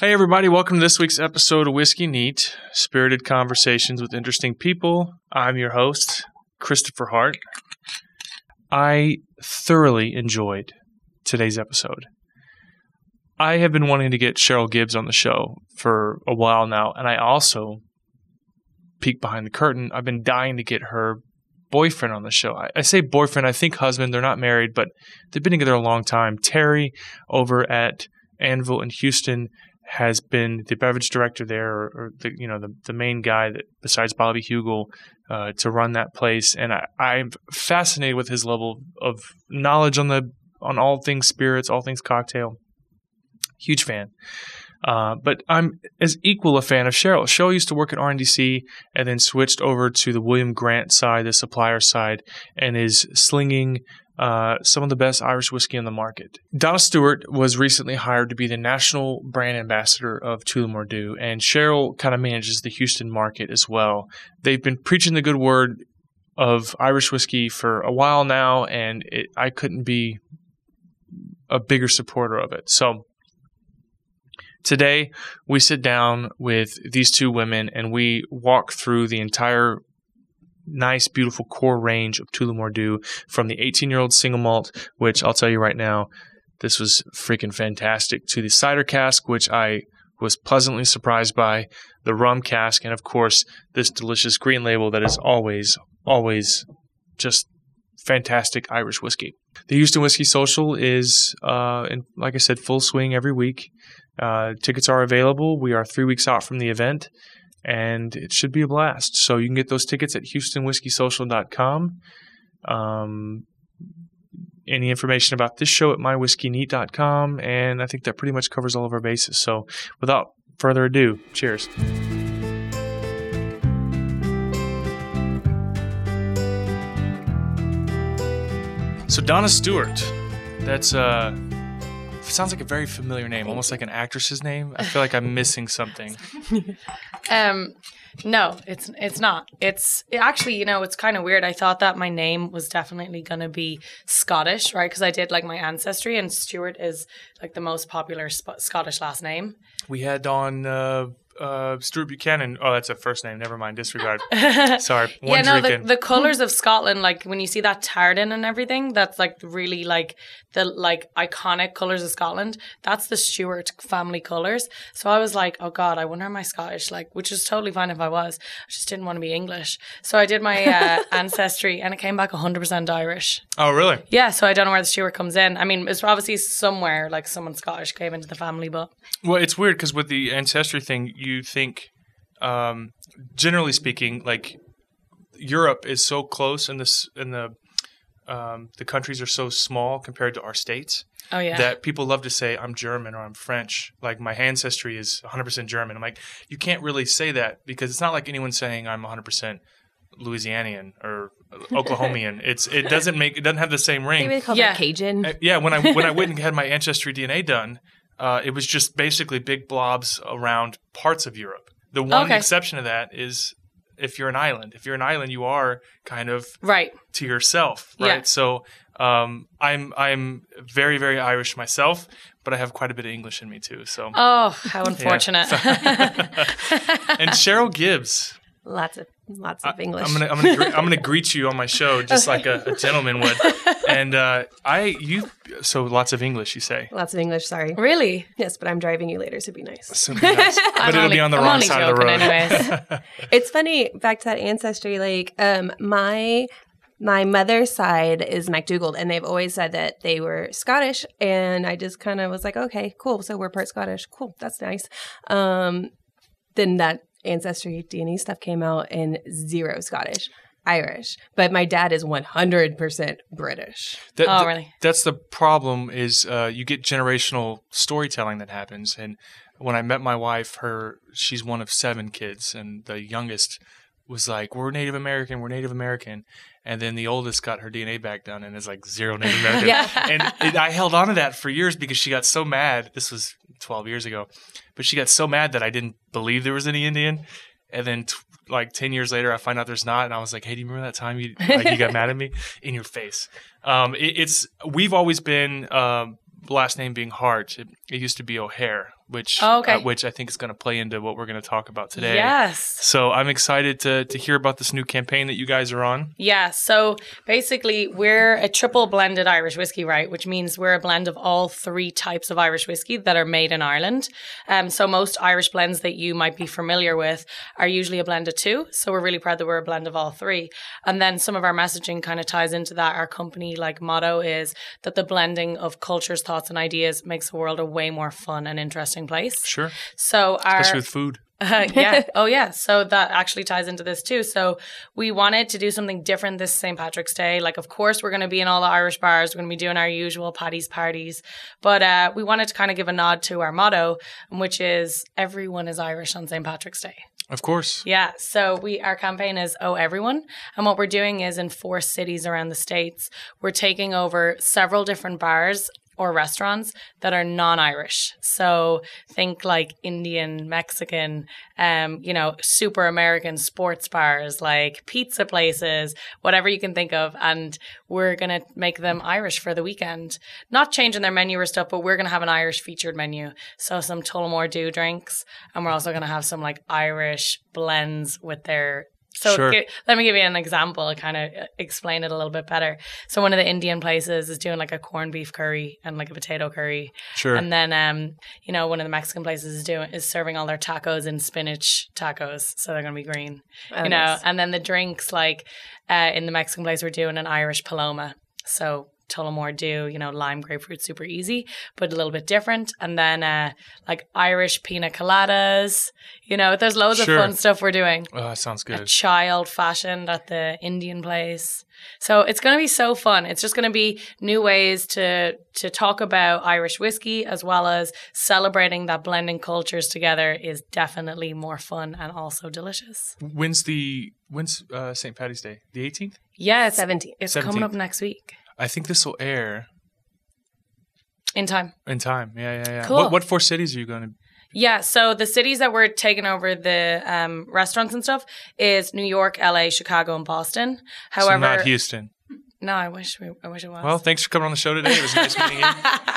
Hey, everybody, welcome to this week's episode of Whiskey Neat Spirited Conversations with Interesting People. I'm your host, Christopher Hart. I thoroughly enjoyed today's episode. I have been wanting to get Cheryl Gibbs on the show for a while now, and I also peek behind the curtain. I've been dying to get her boyfriend on the show. I, I, say boyfriend, I think husband. They're not married, but they've been together a long time. Terry over at Anvil in Houston has been the beverage director there, or, or the you know the the main guy that besides Bobby Heugel uh, to run that place, and I, I'm fascinated with his level of knowledge on the on all things spirits, all things cocktail. Huge fan. Uh, but I'm as equal a fan of Cheryl. Cheryl used to work at RNDC and then switched over to the William Grant side, the supplier side, and is slinging uh, some of the best Irish whiskey on the market. Donna Stewart was recently hired to be the national brand ambassador of Tullamore and Cheryl kind of manages the Houston market as well. They've been preaching the good word of Irish whiskey for a while now, and it, I couldn't be a bigger supporter of it. So Today, we sit down with these two women and we walk through the entire nice, beautiful core range of Tullamore Dew from the 18 year old single malt, which I'll tell you right now, this was freaking fantastic, to the cider cask, which I was pleasantly surprised by, the rum cask, and of course, this delicious green label that is always, always just fantastic Irish whiskey. The Houston Whiskey Social is, uh, in, like I said, full swing every week. Uh, tickets are available. We are three weeks out from the event, and it should be a blast. So you can get those tickets at HoustonWhiskeySocial.com. Um, any information about this show at mywhiskeyneat.com, and I think that pretty much covers all of our bases. So without further ado, cheers. So Donna Stewart, that's uh sounds like a very familiar name, almost like an actress's name. I feel like I'm missing something. um, no, it's it's not. It's it actually, you know, it's kind of weird. I thought that my name was definitely gonna be Scottish, right? Because I did like my ancestry, and Stewart is like the most popular sp- Scottish last name. We had on uh, uh, Stuart Buchanan. Oh, that's a first name. Never mind. Disregard. Sorry. yeah, no, the, the, colors of Scotland, like when you see that tartan and everything, that's like really like the like iconic colors of Scotland. That's the Stuart family colors. So I was like, oh God, I wonder am I Scottish? Like, which is totally fine if I was. I just didn't want to be English. So I did my uh, ancestry and it came back 100% Irish. Oh, really? Yeah. So I don't know where the Stuart comes in. I mean, it's obviously somewhere like someone Scottish came into the family, but. Well, it's weird because with the ancestry thing, you think, um, generally speaking, like Europe is so close and this and the um, the countries are so small compared to our states. Oh yeah. That people love to say I'm German or I'm French. Like my ancestry is 100% German. I'm like you can't really say that because it's not like anyone's saying I'm 100% Louisianian or Oklahomian. it's it doesn't make it doesn't have the same ring. They call yeah. Cajun. Uh, yeah, when I when I went and had my ancestry DNA done, uh, it was just basically big blobs around parts of Europe. The one okay. exception to that is if you're an island. If you're an island, you are kind of right to yourself, right? Yeah. So um, I'm I'm very very Irish myself, but I have quite a bit of English in me too. So oh, how unfortunate! And Cheryl Gibbs, lots of lots of English. I, am gonna I'm gonna, I'm gonna greet you on my show just like a, a gentleman would. And uh, I you so lots of English you say. Lots of English. Sorry. Really? Yes, but I'm driving you later, so be nice. So be nice. but it'll only, be on the I'm wrong side of the road. Anyways. it's funny back to that ancestry. Like um, my my mother's side is MacDougall, and they've always said that they were Scottish. And I just kind of was like, okay, cool. So we're part Scottish. Cool. That's nice. Um, then that ancestry DNA stuff came out in zero Scottish. Irish, but my dad is 100% British. That, oh, really? That's the problem is uh, you get generational storytelling that happens. And when I met my wife, her she's one of seven kids, and the youngest was like, "We're Native American. We're Native American." And then the oldest got her DNA back done and is like zero Native American. yeah. And it, I held on to that for years because she got so mad. This was 12 years ago, but she got so mad that I didn't believe there was any Indian. And then, t- like 10 years later, I find out there's not. And I was like, hey, do you remember that time you, like, you got mad at me? In your face. Um, it, it's, we've always been, um, last name being Hart. It, it, used to be O'Hare which Oh, okay. uh, which I think is going to play into what we're going to talk about today. Yes. So I'm excited to to hear about this new campaign that you guys are on. Yeah, so basically, we're a triple blended Irish whiskey, right? Which means we're a blend of all three types of Irish whiskey that are made in Ireland. Um, so most Irish blends that you might be familiar with are usually a blend of two. So we're really proud that we're a blend of all three. And then some of our messaging kind of ties into that. Our company like motto is that the blending of cultures, thoughts, and ideas makes the world a way more fun and interesting place. Sure, So our especially with food. uh, yeah. Oh, yeah. So that actually ties into this too. So we wanted to do something different this St. Patrick's Day. Like, of course, we're going to be in all the Irish bars. We're going to be doing our usual Paddy's parties. But uh, we wanted to kind of give a nod to our motto, which is everyone is Irish on St. Patrick's Day. Of course. Yeah. So we our campaign is Oh Everyone. And what we're doing is in four cities around the States, we're taking over several different bars or restaurants that are non-Irish. So think like Indian, Mexican, um, you know, super American sports bars, like pizza places, whatever you can think of. And we're gonna make them Irish for the weekend. Not changing their menu or stuff, but we're gonna have an Irish featured menu. So some Tullamore Dew drinks, and we're also gonna have some like Irish blends with their so Sure. gi- let me give you an example, kind of explain it a little bit better. So one of the Indian places is doing like a corned beef curry and like a potato curry, Sure. and then um, you know, one of the Mexican places is doing is serving all their tacos in spinach tacos, so they're gonna be green. Oh, you know, nice. and then the drinks like uh, in the Mexican place we're doing an Irish paloma. So Tullamore Dew, you know, lime grapefruit, super easy, but a little bit different. And then uh, like Irish pina coladas. You know, there's loads Sure. of fun stuff we're doing oh, that sounds a good. child fashioned at the Indian place. So it's going to be so fun. It's just going to be new ways to to talk about Irish whiskey as well as celebrating that blending cultures together is definitely more fun and also delicious. When's the when's uh, St. Patty's Day? The 18th. Yeah, it's, 17. it's coming up next week I think this will air in time. in time. Yeah, yeah, yeah. Cool. What, what four cities are you going to? Yeah, so the cities that we're taking over the um, restaurants and stuff is New York, LA, Chicago, and Boston. so However, not Houston. No, I wish we, I wish it was. Well, thanks for coming on the show today. It was nice meeting you.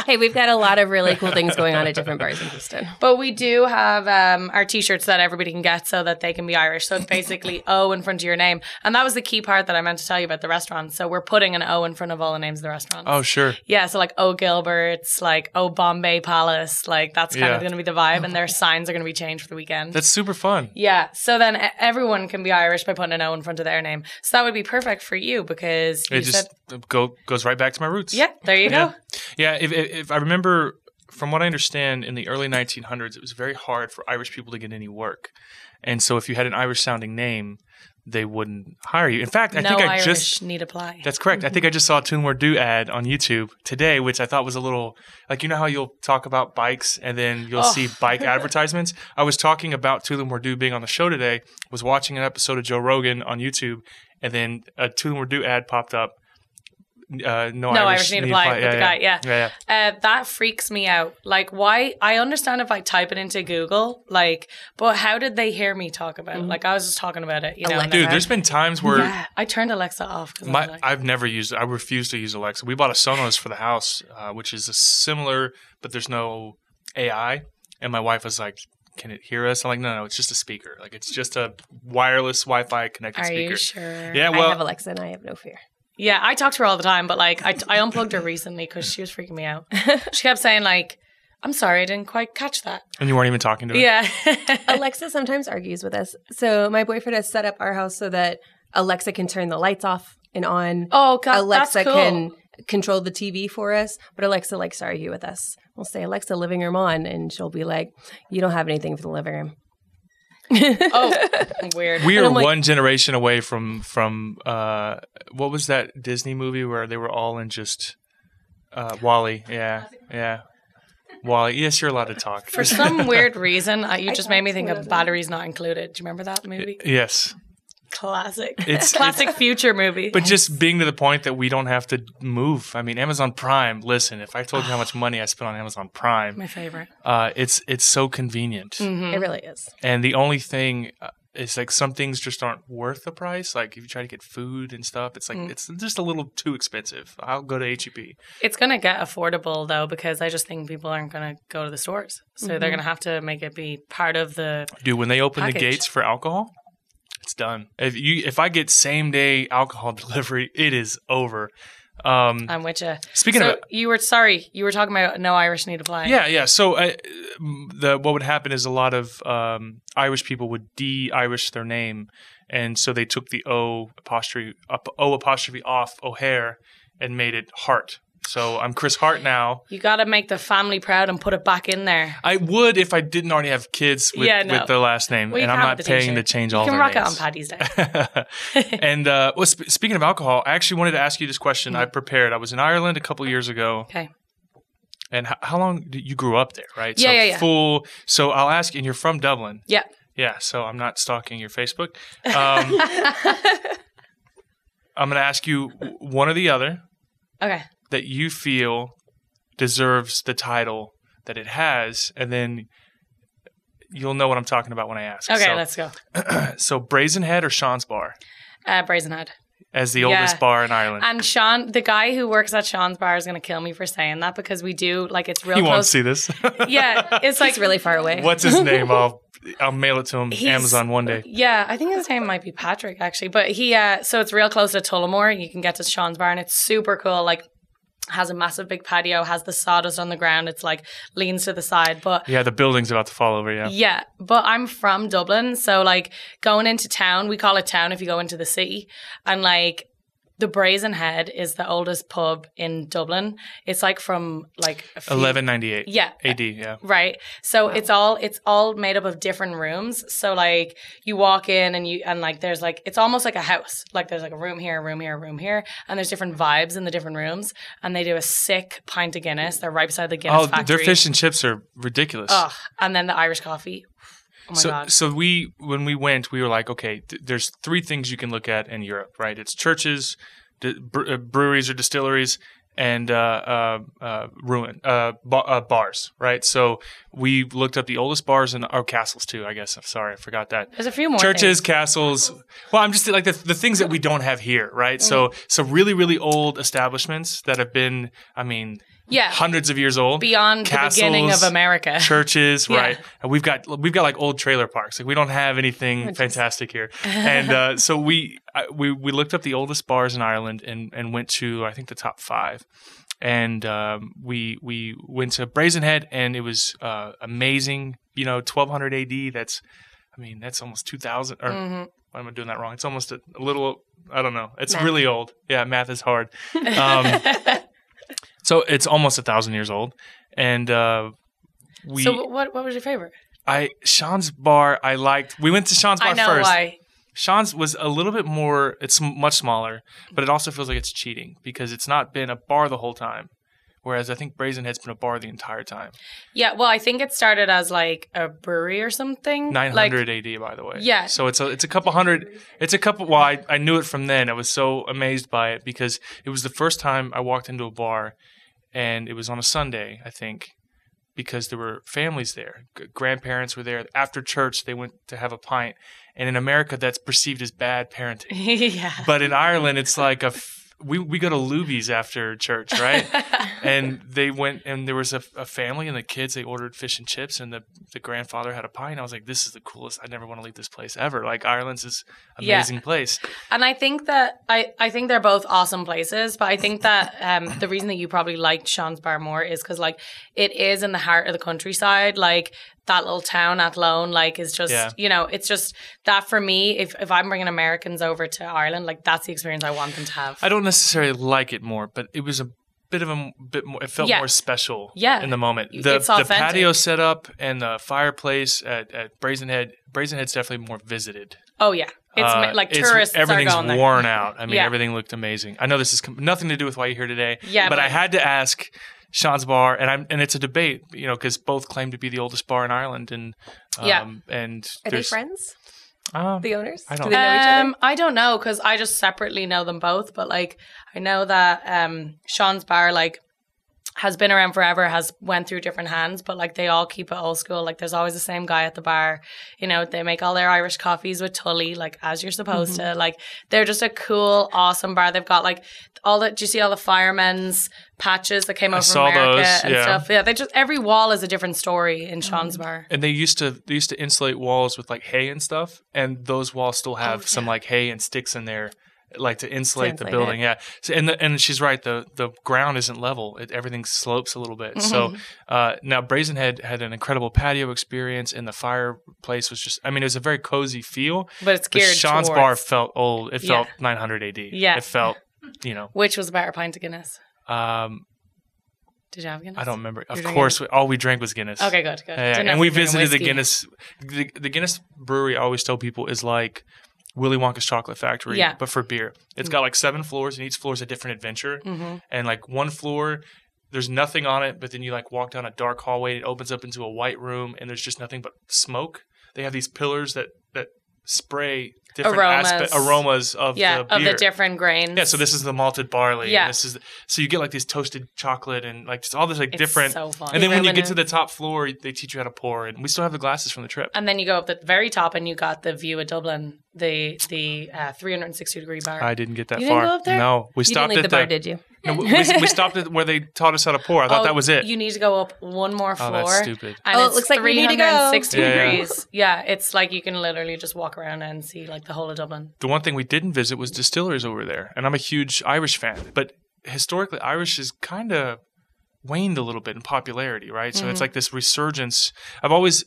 Hey, we've got a lot of really cool things going on at different bars in Houston. But we do have um, our t-shirts that everybody can get so that they can be Irish. So it's basically O in front of your name. And that was the key part that I meant to tell you about the restaurant. So we're putting an O in front of all the names of the restaurants. Oh, sure. Yeah, so like O Gilbert's, like O Bombay Palace, like that's kind Yeah. of going to be the vibe. And their signs are going to be changed for the weekend. That's super fun. yeah, so then e- everyone can be Irish by putting an O in front of their name. So that would be perfect for you because you It just said, go goes right back to my roots. yeah, there you Yeah. go. Yeah, if, if, if I remember from what I understand, in the early 1900s, it was very hard for Irish people to get any work, and so if you had an Irish sounding name, they wouldn't hire you. In fact, I no think I Irish just need apply. that's correct. I think I just saw a Tullamore Dew ad on YouTube today, which I thought was a little like you know how you'll talk about bikes and then you'll Oh. see bike advertisements. I was talking about Tullamore Dew being on the show today. Was watching an episode of Joe Rogan on YouTube, and then a Tullamore Dew ad popped up. Uh, no, No Irish, Irish need apply with yeah, the yeah. guy, yeah. yeah, yeah. Uh, that freaks me out. Like, why? I understand if I type it into Google, like, but how did they hear me talk about it? Like, I was just talking about it, you know. Alexa. Dude, there's been times where yeah, I turned Alexa off my like, I've never used. I refuse to use Alexa. We bought a Sonos for the house, uh, which is a similar, but there's no AI. And my wife was like, "Can it hear us?" I'm like, "No, no, it's just a speaker. Like it's just a wireless Wi-Fi connected are speaker." you sure? Yeah, well, I well, have Alexa and I have no fear. Yeah, I talk to her all the time, but like, I, I unplugged her recently because she was freaking me out. She kept saying like, "I'm sorry, I didn't quite catch that." and you weren't even talking to her. Yeah. Alexa sometimes argues with us. So my boyfriend has set up our house so that Alexa can turn the lights off and on. oh, God, Alexa that's cool. can control the TV for us, but Alexa likes to argue with us. We'll say Alexa living room on, and she'll be like, "You don't have anything for the living room." Oh, weird. We are like- one generation away from from uh, what was that Disney movie where they were all in just uh, WALL-E? Yeah, yeah, WALL-E. Yes, you're allowed to talk. For some weird reason, uh, you I just made me think to of of batteries not included. Do you remember that movie? yes, Classic. It's- classic future movie. but just being to the point that we don't have to move. I mean, Amazon Prime. Listen, if I told you how much money I spent on Amazon Prime, my favorite. uh, it's it's so convenient. Mhm. It really is. And the only thing, uh, it's like some things just aren't worth the price. Like if you try to get food and stuff, it's like Mm. it's just a little too expensive. I'll go to E HEB. It's gonna get affordable though because I just think people aren't gonna go to the stores, so they're Mhm. gonna have to make it be part of the. Dude, when they open the gates for alcohol, it's done. If you if I get same day alcohol delivery, it is over. Um, I'm with you. speaking so of you were sorry, you were talking about no Irish need apply. Yeah, yeah. So uh, the what would happen is a lot of um, Irish people would de-Irish their name, and so they took the O apostrophe up, O apostrophe off O'Hare and made it Hart. So I'm Chris Hart now. You got to make the family proud and put it back in there. I would if I didn't already have kids with, Yeah, no. with their last name, Well, and I'm can not the paying to change You all can their rock it on. Paddy's Day. and uh, well, sp- speaking of alcohol, I actually wanted to ask you this question. I prepared. I was in Ireland a couple years ago. Okay. And h- how long did you grew up there, right? Yeah, so yeah, yeah. Full. So I'll ask and you're from Dublin. Yeah. Yeah. So I'm not stalking your Facebook. Um, I'm going to ask you one or the other Okay. That you feel deserves the title that it has, and then you'll know what I'm talking about when I ask. Okay, So, let's go. so Brazenhead or Sean's Bar Uh, Brazenhead. as the Yeah. oldest bar in Ireland. And Sean, the guy who works at Sean's bar, is going to kill me for saying that because we do like it's real he won't see this. Yeah, it's like It's really far away. What's his name? I'll I'll mail it to him He's- Amazon one day. Yeah, I think his name might be Patrick actually, but he uh so it's real close to Tullamore. You can get to Sean's bar and it's super cool. Like has a massive big patio, has the sawdust on the ground. It's like leans to the side, but Yeah, the building's about to fall over. Yeah. yeah, but I'm from Dublin, so like going into town, we call it town if you go into the city, and like the Brazen Head is the oldest pub in Dublin. It's like from like few- Eleven ninety eight. Yeah, AD. Yeah. Right. So it's all it's all made up of different rooms. So like you walk in and you and like there's like it's almost like a house. Like there's like a room here, a room here, a room here, and there's different vibes in the different rooms. And they do a sick pint of Guinness. They're right beside the Guinness Oh, factory. their fish and chips are ridiculous. Ugh. And then the Irish coffee. Oh my so, god. so we when we went, we were like, okay, th- there's three things you can look at in Europe, right? It's churches, di- bre- uh, breweries or distilleries, and uh, uh, uh, ruin uh, ba- uh, bars, right? So we looked up the oldest bars and or castles too. I guess I'm sorry, I forgot that. There's a few more churches, things. castles. Well, I'm just like the, the things that we don't have here, right? So, Mm. so really, really old establishments that have been, I mean, Yeah. hundreds of years old. Beyond the beginning of America. churches, Yeah. right? And we've got we've got like old trailer parks. Like we don't have anything fantastic here. And uh, so we I, we we looked up the oldest bars in Ireland and and went to I think the top five. And um, we we went to Brazenhead and it was uh, amazing. You know, 1200 AD. That's I mean that's almost 2000 or Mhm. why am I doing that wrong? It's almost a, a little. I don't know. It's Math. really old. Yeah, math is hard. Um, so it's almost a thousand years old, and uh, we. so what what was your favorite? I Sean's bar. I liked. We went to Sean's bar I know first. why. Sean's was a little bit more. It's much smaller, but it also feels like it's cheating because it's not been a bar the whole time. Whereas I think Brazenhead's been a bar the entire time. Yeah, well, I think it started as like a brewery or something. Nine Like, AD, by the way. Yeah. So it's a it's a couple hundred. It's a couple. Well, I, I knew it from then. I was so amazed by it because it was the first time I walked into a bar, and it was on a Sunday, I think, because there were families there. G- grandparents were there. After church, they went to have a pint. And in America, that's perceived as bad parenting. yeah. But in Ireland, it's like a f- we we go to Luby's after church, right? and they went and there was a, a family and the kids they ordered fish and chips and the, the grandfather had a pie and I was like, this is the coolest. I never want to leave this place ever. Like Ireland's this Yeah. amazing place. And I think that I, I think they're both awesome places, but I think that um, the reason that you probably liked Sean's Bar more is because like it is in the heart of the countryside, like that little town Athlone, like is just Yeah. you know it's just that for me. If if I'm bringing Americans over to Ireland, like that's the experience I want them to have. I don't necessarily like it more, but it was a bit of a bit more. It felt Yeah. more special. Yeah. in the moment. The It's the patio setup and the fireplace at, at Brazenhead. Brazenhead's definitely more visited. oh yeah, it's Uh, like it's- tourists are Everything's going there. worn out. I mean, Yeah. everything looked amazing. I know this is com- nothing to do with why you're here today. Yeah, but, I had to ask Sean's Bar, and I'm and it's a debate, you know, because both claim to be the oldest bar in Ireland, and um, Yeah. and Are they friends? um, The owners? I don't Do they know each other? Um, I don't know because I just separately know them both, but like I know that um Sean's bar, like has been around forever, has went through different hands, but like they all keep it old school. Like there's always the same guy at the bar. You know, they make all their Irish coffees with Tully, like as you're supposed Mm-hmm. to. Like they're just a cool, awesome bar. They've got like all the. Do you see all the firemen's patches that came over from saw America those, and yeah. stuff? Yeah, they just every wall is a different story in Sean's Mm-hmm. bar. And they used to they used to insulate walls with like hay and stuff, and those walls still have Oh, some like hay and sticks in there, like to insulate the building. Yeah, so, and the, and she's right. the The ground isn't level; it, everything slopes a little bit. So Mm-hmm. uh, now Brazenhead had an incredible patio experience, and the fireplace was just. I mean, it was a very cozy feel. But it's But geared Sean's towards, bar felt old. It Yeah. felt 900 AD. Yeah. it felt. You know, which was a better pint of Guinness. um, Did you have Guinness? I don't remember. Of course, we, all we drank was Guinness. Okay, good, good. Yeah, yeah. And we visited the. Guinness. The, the Guinness brewery. I always tell people is like Willy Wonka's chocolate factory, Yeah. but for beer. It's got like seven floors, and each floor is a different adventure. Mhm. And like one floor, there's nothing on it, but then you like walk down a dark hallway, and it opens up into a white room, and there's just nothing but smoke. They have these pillars that that spray different Aromas. aspect aromas of Yeah, the of the different grains. yeah, so this is the malted barley. Yeah. and this is so you get like these toasted chocolate and like just all this like It's different. so fun. and then when you get to the top floor, they teach you how to pour, and we still have the glasses from the trip. And then you go up the very top and you got the view of Dublin, the the uh, 360 degree bar. I didn't get that You didn't far. go up there? No, we You stopped leave at the bar, did you? No, we, we- we stopped at where they taught us how to pour. I thought Oh, that was it. You need to go up one more floor. oh, floor. that's stupid. And Oh, it looks like we need to go. 360 Yeah, yeah. degrees. Yeah, it's like you can literally just walk around and see like the whole of Dublin. The one thing we didn't visit was distilleries over there, and I'm a huge Irish fan. But historically, Irish is kind of waned a little bit in popularity, right? So Mm-hmm. it's like this resurgence. I've always,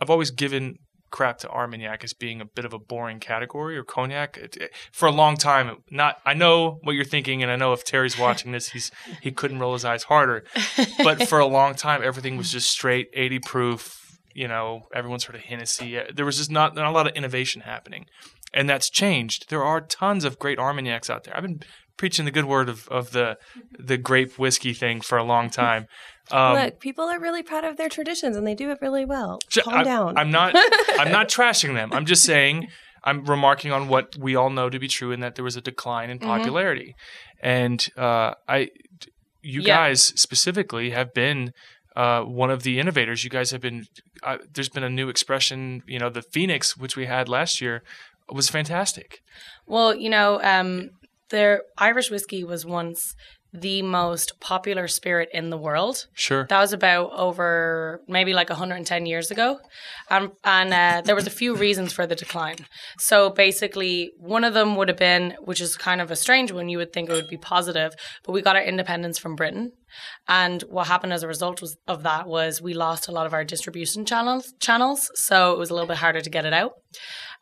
I've always given crap to Armagnac as being a bit of a boring category or cognac It- it- for a long time. Not, I know what you're thinking, and I know if Terry's watching this, he's he couldn't roll his eyes harder. but for a long time, everything was just straight 80 proof. You know, everyone's heard of Hennessy. Uh, there was just not, not a lot of innovation happening, and that's changed. There are tons of great Armagnacs out there. I've been preaching the good word of, of the the grape whiskey thing for a long time. Um, Look, people are really proud of their traditions and they do it really well. so Calm I- down. I'm not. I'm not trashing them. I'm just saying. I'm remarking on what we all know to be true, in that there was a decline Mm-hmm. in popularity, and uh, I, you Yeah. guys specifically have been uh, one of the innovators. You guys have been. Uh, there's been a new expression. You know, the Phoenix, which we had last year, was fantastic. Well, you know, um, their Irish whiskey was once the most popular spirit in the world. Sure. That was about over maybe like 110 years ago. Um, and uh, there was a few reasons for the decline. So basically, one of them would have been, which is kind of a strange one, you would think it would be positive, but we got our independence from Britain. And what happened as a result was, of that was we lost a lot of our distribution channels, channels. So it was a little bit harder to get it out.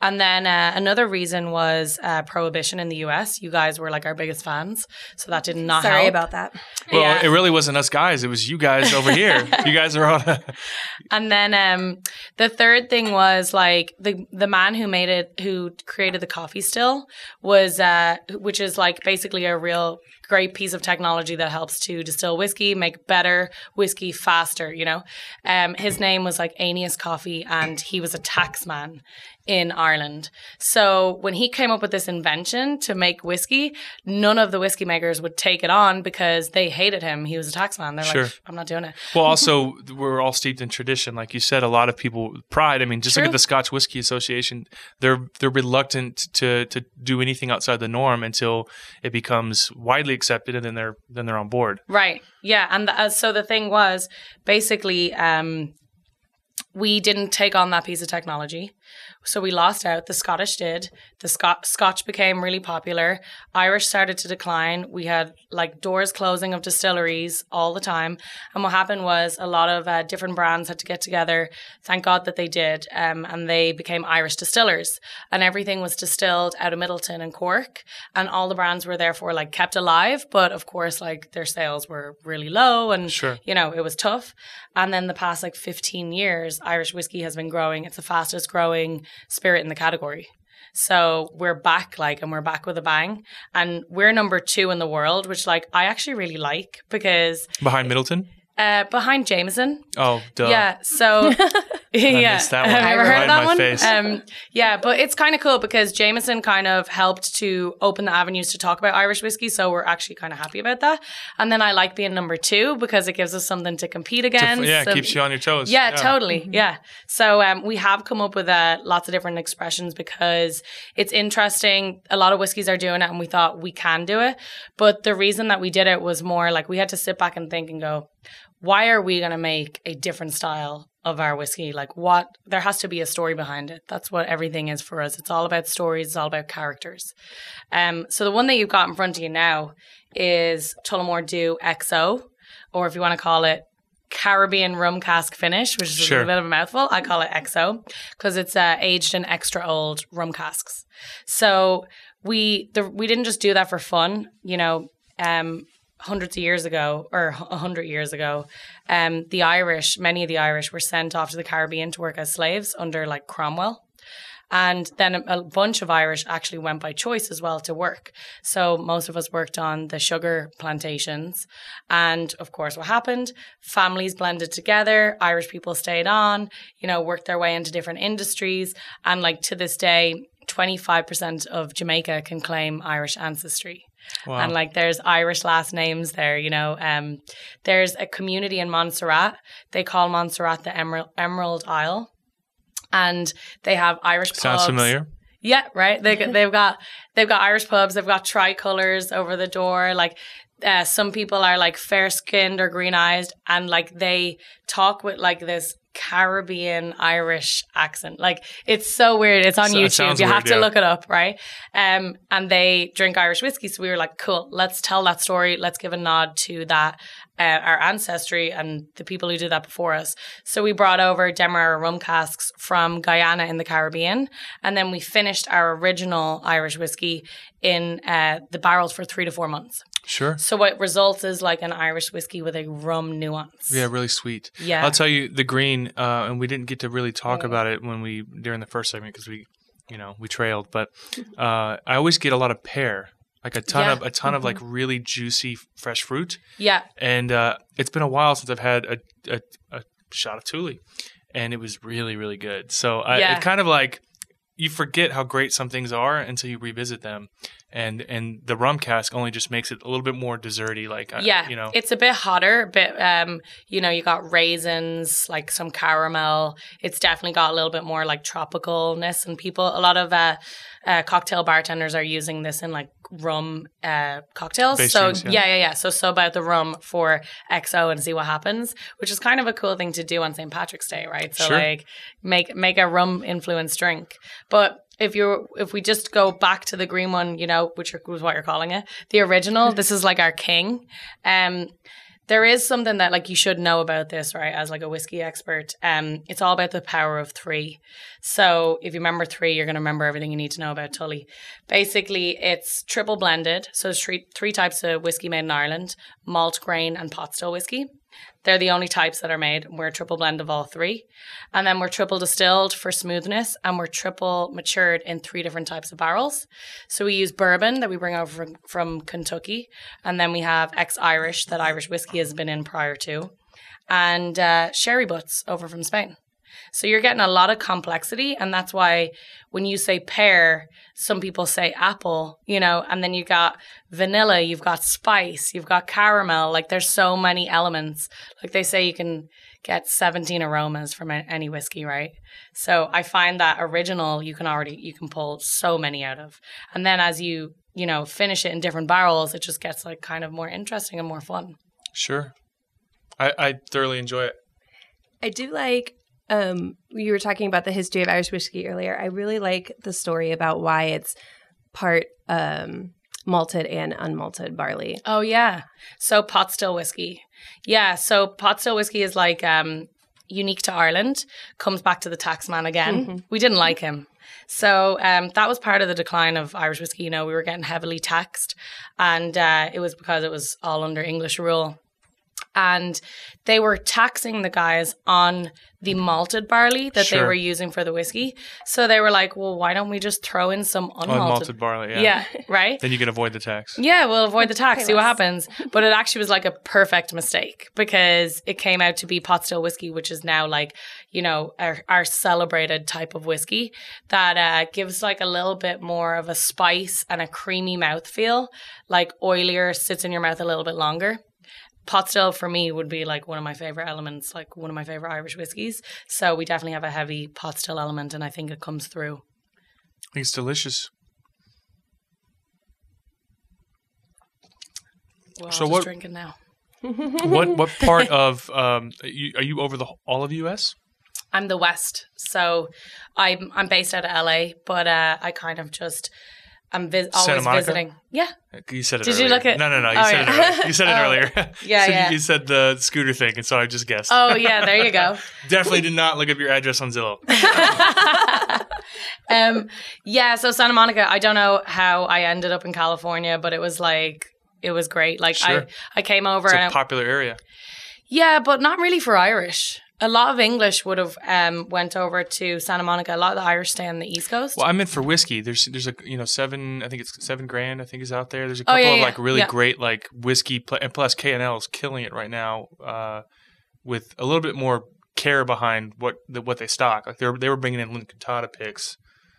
And then uh, another reason was uh, prohibition in the US. You guys were like our biggest fans. So that did not Sorry help. about that. Well, Yeah. it really wasn't us guys. It was you guys over here. you guys are on. And then um, the third thing was like the the man who made it, who created the Coffey still, was uh, which is like basically a real great piece of technology that helps to distill whiskey, make better whiskey faster. You know, um, his name was like Aeneas Coffey, and he was a taxman in Ireland. So when he came up with this invention to make whiskey, none of the whiskey makers would take it on because they hated him. He was a taxman. They're Sure. like, I'm not doing it. Well, also we're all steeped in tradition, like you said. A lot of people pride. I mean, just look at the Scotch Whiskey Association. They're they're reluctant to to do anything outside the norm until it becomes widely accepted, and then they're then they're on board. Right. Yeah. And the, uh, so the thing was basically, um, we didn't take on that piece of technology. So we lost out. The Scottish did. The Scot- Scotch became really popular. Irish started to decline. We had like doors closing of distilleries all the time. And what happened was a lot of uh, different brands had to get together. Thank God that they did. Um, and they became Irish distillers. And everything was distilled out of Midleton and Cork. And all the brands were therefore like kept alive. But of course, like their sales were really low. And, Sure. you know, it was tough. And then the past like 15 years, Irish whiskey has been growing. It's the fastest growing spirit in the category. So we're back, like, and we're back with a bang. And we're number two in the world, which, like, I actually really like because Behind Midleton. uh, behind Jameson. Oh, duh. Yeah. So yeah, missed that one. Have you ever Right heard in that one? face. Um, yeah, but it's kind of cool because Jameson kind of helped to open the avenues to talk about Irish whiskey, so we're actually kind of happy about that. And then I like being number two because it gives us something to compete To- against. yeah, it and- keeps you on your toes. yeah, totally. Yeah. So um, we have come up with uh, lots of different expressions because it's interesting. A lot of whiskeys are doing it, and we thought we can do it. But the reason that we did it was more like we had to sit back and think and go, why are we going to make a different style of our whiskey? Like, what? There has to be a story behind it. That's what everything is for us. It's all about stories. It's all about characters. Um, so the one that you've got in front of you now is Tullamore Dew XO, or if you want to call it Caribbean rum cask finish, which is Sure. a bit of a mouthful. I call it XO because it's uh, aged in extra old rum casks. So we the, we didn't just do that for fun, you know. Um, hundreds of years ago, or a hundred years ago, um, the Irish, many of the Irish, were sent off to the Caribbean to work as slaves under like Cromwell. And then a, a bunch of Irish actually went by choice as well to work. So most of us worked on the sugar plantations. And of course, what happened? Families blended together. Irish people stayed on, you know, worked their way into different industries. And like to this day, 25% of Jamaica can claim Irish ancestry. Wow. And like there's Irish last names there, you know. Um, there's a community in Montserrat. They call Montserrat the Emerald, Emerald Isle. And they have Irish pubs. Sounds pubs. familiar. Yeah, right. They they've got they've got Irish pubs. They've got tricolors over the door. Like uh, some people are like fair skinned or green eyed, and like they talk with like this Caribbean Irish accent. Like it's so weird. It's on So- YouTube. sounds You have to yeah. look it up, right? Um, and they drink Irish whiskey. So we were like, cool. Let's tell that story. Let's give a nod to that. Uh, our ancestry and the people who did that before us. So we brought over Demerara rum casks from Guyana in the Caribbean, and then we finished our original Irish whiskey in uh, the barrels for three to four months. Sure. So what results is like an Irish whiskey with a rum nuance. Yeah, really sweet. Yeah. I'll tell you the green, uh, and we didn't get to really talk Mm. about it when we during the first segment because we, you know, we trailed. But uh, I always get a lot of pear, like a ton Yeah. Mm-hmm. of a ton of like really juicy fresh fruit, Yeah. and uh, it's been a while since I've had a, a, a shot of Tully, and it was really really good. So I, Yeah. it kind of like you forget how great some things are until you revisit them, and and the rum cask only just makes it a little bit more desserty, like uh, Yeah, you know. it's a bit hotter, but um, you know, you got raisins, like some caramel. It's definitely got a little bit more like tropicalness, and people, a lot of uh, uh, cocktail bartenders are using this in like rum uh, cocktails. Base so drinks, yeah. yeah. yeah, yeah, So sub out the rum for XO and see what happens, which is kind of a cool thing to do on St. Patrick's Day, right? So Sure. like make make a rum influenced drink, but. If you're if we just go back to the green one, you know, which was what you're calling it, the original. this is like our king. Um, there is something that like you should know about this, right? As like a whiskey expert, um, it's all about the power of three. So if you remember three, you're going to remember everything you need to know about Tully. Basically, it's triple blended. So there's three three types of whiskey made in Ireland: malt, grain, and pot still whiskey. They're the only types that are made. We're a triple blend of all three. And then we're triple distilled for smoothness and we're triple matured in three different types of barrels. So we use bourbon that we bring over from, from Kentucky. And then we have ex Irish that Irish whiskey has been in prior to. And uh, sherry butts over from Spain. So you're getting a lot of complexity. And that's why when you say pear, some people say apple, you know, and then you've got vanilla, you've got spice, you've got caramel. Like there's so many elements. Like they say you can get 17 aromas from any whiskey, right? So I find that original you can already you can pull so many out of. And then as you, you know, finish it in different barrels, it just gets like kind of more interesting and more fun. Sure. I, I thoroughly enjoy it. I do like um you were talking about the history of Irish whiskey earlier. I really like the story about why it's part um malted and unmalted barley. Oh yeah. So pot still whiskey. Yeah, so pot still whiskey is like um unique to Ireland, comes back to the taxman again. We didn't like him. So um, that was part of the decline of Irish whiskey. You know, we were getting heavily taxed, and uh, it was because it was all under English rule. And they were taxing the guys on the malted barley that they were using for the whiskey. So they were like, "Well, why don't we just throw in some unmalted?" Unmalted barley. Yeah. yeah, right. Then you can avoid the tax. Yeah, we'll avoid the tax, see what happens. But it actually was like a perfect mistake because it came out to be pot still whiskey, which is now like, you know, our, our celebrated type of whiskey that uh, gives like a little bit more of a spice and a creamy mouthfeel, like oilier, sits in your mouth a little bit longer. Pot still for me would be like one of my favorite elements, like one of my favorite Irish whiskies. So we definitely have a heavy pot still element, and I think it comes through. I think it's delicious. Well, So what- just drink it now. what what part of um are you, are you over the all of US? I'm the West, so I'm I'm based out of LA, but uh, I kind of just I'm vis- always visiting. Yeah, You said it. Did you look at- No, no, no. You Oh, said it. Earlier. You said it Oh. earlier. Yeah, So you- yeah. You said the scooter thing, and so I just guessed. Oh yeah, there you go. Definitely did not look up your address on Zillow. um, yeah, so Santa Monica. I don't know how I ended up in California, but it was like it was great. Like Sure. I I came over It's and a I- popular area. yeah, but not really for Irish. A lot of English would have um went over to Santa Monica. A lot of the Irish stay on the East Coast. Well, I meant for whiskey. There's there's a you know seven. I think it's seven grand. I think is out there. There's a Oh, couple yeah, of yeah, like really yeah. great like whiskey, pl- and plus K and L is killing it right now. Uh, with a little bit more care behind what the, what they stock. Like they were they were bringing in L'Encantada picks,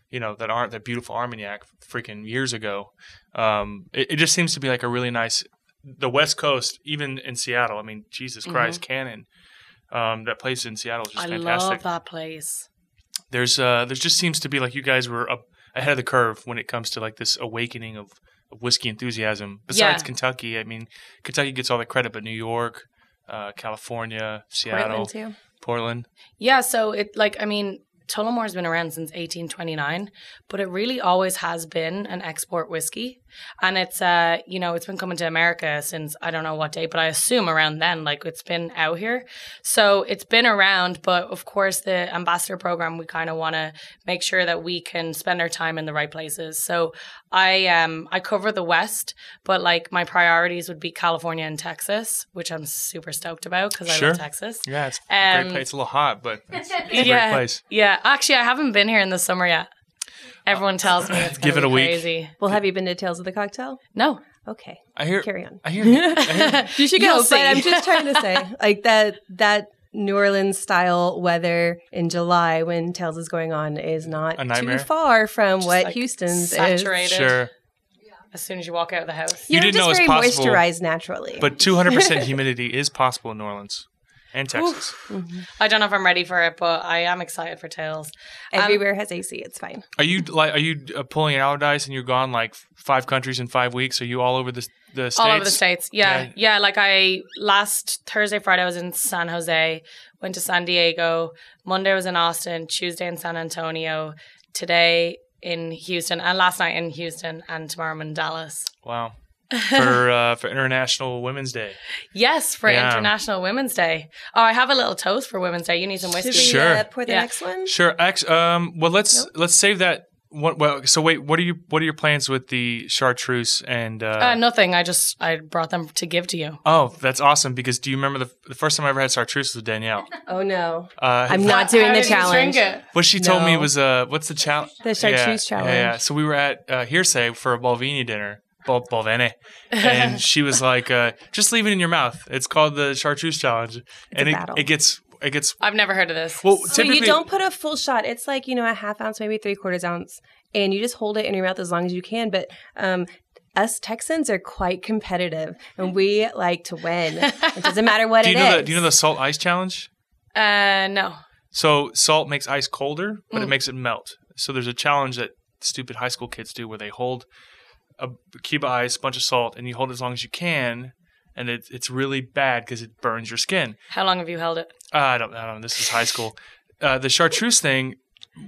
you know that aren't that beautiful Armagnac freaking years ago. Um, it, it just seems to be like a really nice. The West Coast, even in Seattle. I mean, Jesus Christ, Canon. Um, that place in Seattle is just. I fantastic love that place. there's uh there just seems to be like you guys were up ahead of the curve when it comes to like this awakening of, of whiskey enthusiasm besides Yeah. kentucky i mean kentucky gets all the credit but new york uh, california seattle Portland too. portland Yeah, so it like I mean, Tullamore's been around since 1829, but it really always has been an export whiskey, and it's uh you know it's been coming to America since I don't know what date, but I assume around then, like it's been out here, so it's been around. But of course, the ambassador program, we kind of want to make sure that we can spend our time in the right places. So I um I cover the West, but like my priorities would be California and Texas, which I'm super stoked about because I Sure. love Texas. yeah it's a Um, great place it's a little hot but it's, it's a great Yeah, place yeah. Actually, I haven't been here in the summer yet. Everyone uh, tells me it's Give it a week. Crazy. Well, have you been to Tales of the Cocktail? No, Okay, i hear carry on. i hear, I hear You should You'll go. see. But I'm just trying to say, like that that New Orleans style weather in July when Tales is going on is not A too far from Just, what like, Houston's saturated. is. sure as soon as you walk out of the house. You You're didn't just know it's very possible, moisturized naturally. but 200% humidity is possible in new orleans and texas I don't know if I'm ready for it, but I am excited for Tales. Um, everywhere has AC. It's fine. are you like are you uh, pulling an Allardyce and you're gone like five countries in five weeks are you all over the, the states all over the states. Yeah, Yeah. yeah, Like I last Thursday, Friday, I was in San Jose. Went to San Diego. Monday I was in Austin. Tuesday in San Antonio. Today in Houston, and last night in Houston, and tomorrow I'm in Dallas. Wow. For uh, for International Women's Day. Yes, for Yeah. International Women's Day. Oh, I have a little toast for Women's Day. You need some whiskey. Should we Sure. uh, pour the Yeah. next one? Sure. Ex- um. Well, let's let's save that. What? Well, so wait. What are you What are your plans with the chartreuse and? Uh, Uh, nothing. I just I brought them to give to you. oh, that's awesome. Because do you remember the the first time I ever had chartreuse with Danielle? Oh no, Uh, I'm not doing the challenge. drink? What she told me was uh, what's the challenge? The chartreuse yeah, challenge. Yeah, yeah. So we were at uh, Hearsay for a Balvenie dinner. Bal- Balvenie. And she was like, uh, just leave it in your mouth. It's called the chartreuse challenge. and a it, it gets it gets I've never heard of this. well So you don't put a full shot. It's like you know a half ounce, maybe three quarters ounce, and you just hold it in your mouth as long as you can. But um, us Texans are quite competitive, and we like to win. It doesn't matter what it is. do you it know is. the do you know the salt ice challenge? uh, no. So salt makes ice colder, but Mm. it makes it melt. So there's a challenge that stupid high school kids do where they hold a cube of ice, bunch of salt, and you hold it as long as you can, and it, it's really bad because it burns your skin. How long have you held it? Uh, I don't, I don't know. This is high school. Uh, the chartreuse thing,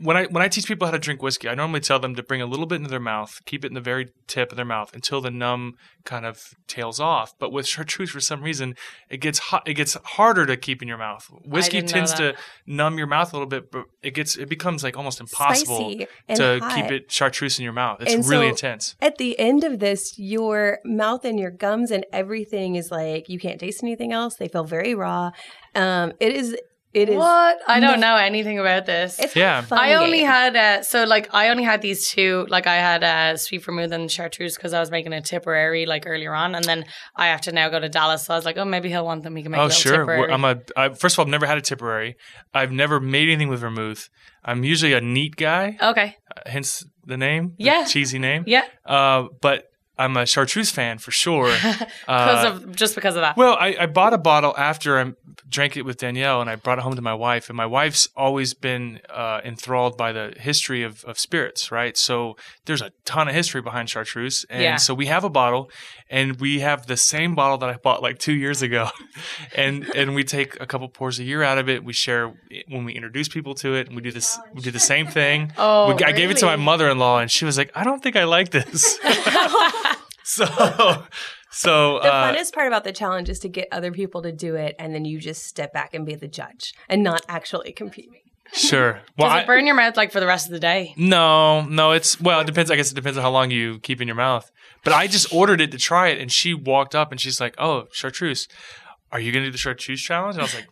when I when I teach people how to drink whiskey, I normally tell them to bring a little bit into their mouth, keep it in the very tip of their mouth until the numb kind of tails off. But with chartreuse, for some reason, it gets hot. It gets harder to keep in your mouth. Whiskey tends to numb your mouth a little bit, but it gets it becomes like almost impossible to hot. keep it chartreuse in your mouth. It's And really so- intense. At the end of this, your mouth and your gums and everything is like you can't taste anything else. They feel very raw. Um, it is. It is. What? I don't know anything about this. It's Yeah. fun I only game. had uh, so like I only had these two. Like I had uh, sweet vermouth and chartreuse because I was making a Tipperary like earlier on, and then I have to now go to Dallas. So I was like, oh, maybe he'll want them. He can make a Oh little sure, Tipperary. I'm a. I, first of all, I've never had a Tipperary. I've never made anything with vermouth. I'm usually a neat guy, okay. uh, hence the name. the Yeah. cheesy name. Yeah, Uh, but I'm a chartreuse fan for sure. because Uh, of just because of that. well, I, I bought a bottle after I drank it with Danielle, and I brought it home to my wife. And my wife's always been uh, enthralled by the history of, of spirits, right? So there's a ton of history behind chartreuse, and Yeah. so we have a bottle, and we have the same bottle that I bought like two years ago, and and we take a couple pours a year out of it. We share when we introduce people to it, and we do this. We do the same thing. oh, We- I gave it to my mother-in-law, and she was like, "I don't think I like this." So, so The uh, funnest part about the challenge is to get other people to do it, and then you just step back and be the judge and not actually compete. sure. Well, Does I, it burn your mouth like for the rest of the day? no, no, it's well, it depends. I guess it depends on how long you keep in your mouth. But I just ordered it to try it, and she walked up and she's like, "Oh, chartreuse, are you gonna do the chartreuse challenge?" And I was like.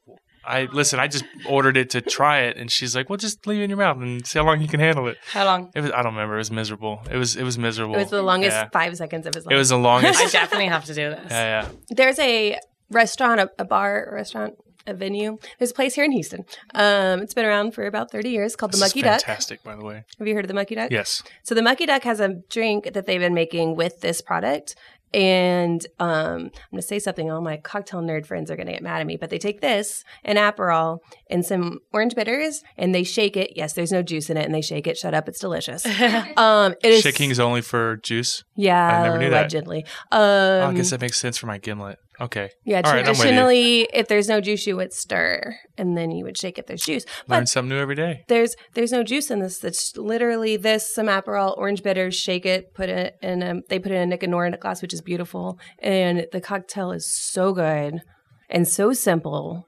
I listen. I just ordered it to try it, and she's like, "Well, just leave it in your mouth and see how long you can handle it." How long? It was. I don't remember. It was miserable. It was. It was miserable. It was the longest Yeah. five seconds of his life. It was the longest. I definitely have to do this. yeah, yeah. There's a restaurant, a, a bar, a restaurant, a venue. There's a place here in Houston. Um, it's been around for about 30 years called the This is Mucky Duck. fantastic, by the way. Have you heard of the Mucky Duck? Yes. So the Mucky Duck has a drink that they've been making with this product. And um, I'm going to say something. All my cocktail nerd friends are going to get mad at me, but they take this, an Aperol, and some orange bitters, and they shake it. Yes, there's no juice in it, and they shake it. Shut up, it's delicious. Um, it is Shaking is only for juice. yeah, I never knew that. allegedly. Um, Oh, I guess that makes sense for my gimlet. Okay. yeah, All right, I'm with you. traditionally, if there's no juice, you would stir, and then you would shake if there's juice. Learn But something new every day. there's there's no juice in this. It's literally this, some Aperol, orange bitters, shake it, put it in a they put it in a Nick and Nora glass, which is beautiful, and the cocktail is so good and so simple.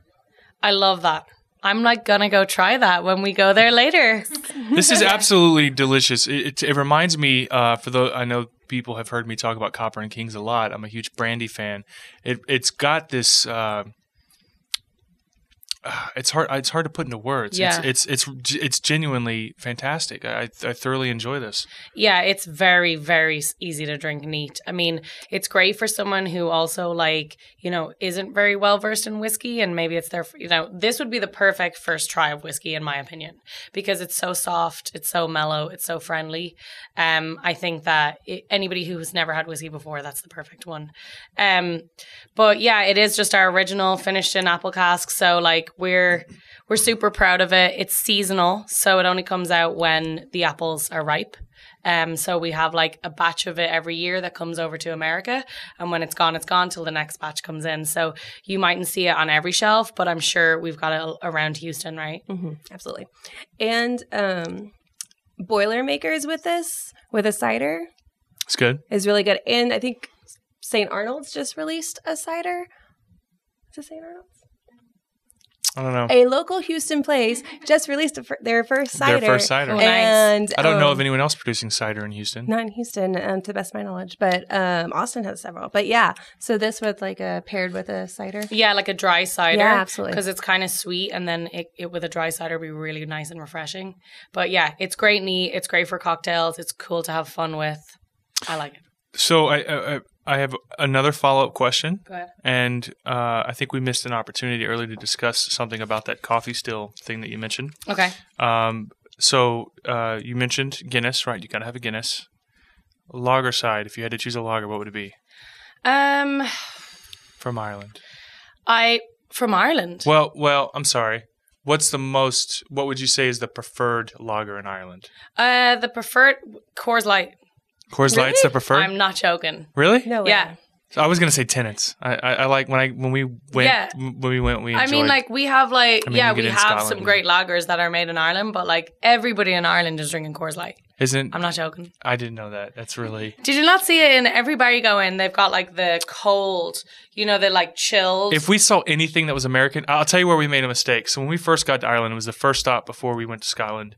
I love that. I'm like gonna go try that when we go there later. This is absolutely delicious. It, it, it reminds me, uh, for the I know people have heard me talk about Copper and Kings a lot. I'm a huge brandy fan. It it's got this. Uh, uh, it's hard. It's hard to put into words. Yeah. It's, it's it's it's genuinely fantastic. I, I thoroughly enjoy this. Yeah, it's very, very easy to drink neat. I mean, it's great for someone who also, like, you know, isn't very well versed in whiskey and maybe it's their, you know, this would be the perfect first try of whiskey, in my opinion, because it's so soft, it's so mellow, it's so friendly. Um, I think that it, anybody who's never had whiskey before, that's the perfect one. Um, but yeah, it is just our original finished in apple cask. So, like, we're, we're super proud of it. It's seasonal, so it only comes out when the apples are ripe. Um, so we have like a batch of it every year that comes over to America, and when it's gone, it's gone till the next batch comes in. So you mightn't see it on every shelf, but I'm sure we've got it around Houston, right? hmm absolutely. And um, Boilermakers with this with a cider It's good. is really good. And I think St. Arnold's just released a cider. Is it St. Arnold's? I don't know. A local Houston place just released a, fir- their first cider. Their first cider. Oh, nice. And I don't know um, of anyone else producing cider in Houston. Not in Houston, um, to the best of my knowledge, but um, Austin has several. But yeah, so this with like a paired with a cider. Yeah, like a dry cider. Yeah, absolutely. Because it's kind of sweet, and then it, it with a dry cider would be really nice and refreshing. But yeah, it's great neat. It's great for cocktails. It's cool to have fun with. I like it. So I I, I have another follow up question. Go ahead. And uh, I think we missed an opportunity earlier to discuss something about that Coffey still thing that you mentioned. Okay. Um, so uh, you mentioned Guinness, right? You got to have a Guinness. Lager side, if you had to choose a lager, what would it be Um, from Ireland? I from Ireland. Well, well, I'm sorry. What's the most? What would you say is the preferred lager in Ireland? Uh, the preferred Coors Light. Coors Light's the preferred. I'm not joking. really? No way. Yeah. So I was gonna say Tennent's. I, I, I like when I when we went Yeah. when we went we I mean, like we have like I mean, yeah, we have Scotland some great lagers that are made in Ireland, but like everybody in Ireland is drinking Coors Light. isn't I'm not joking. I didn't know that. That's really Did you not see it in every bar you go in? They've got like the cold, you know, the like chilled. if we saw anything that was American, I'll tell you where we made a mistake. So when we first got to Ireland, it was the first stop before we went to Scotland.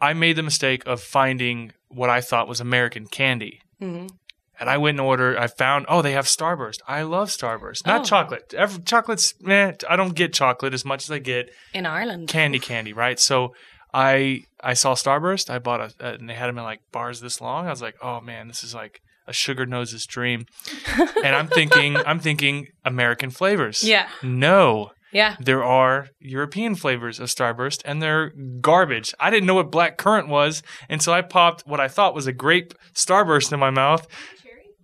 I made the mistake of finding what I thought was American candy. Mhm. And I went and ordered. I found oh they have Starburst. I love Starburst, not Oh. chocolate. Every, chocolate's man. I don't get chocolate as much as I get in Ireland. candy candy, right? So I I saw Starburst. I bought a, and they had them in like bars this long. I was like, oh man, this is like a sugar nose's dream. and I'm thinking, I'm thinking American flavors. Yeah. No, Yeah. there are European flavors of Starburst, and they're garbage. I didn't know what black currant was until I popped what I thought was a grape Starburst in my mouth.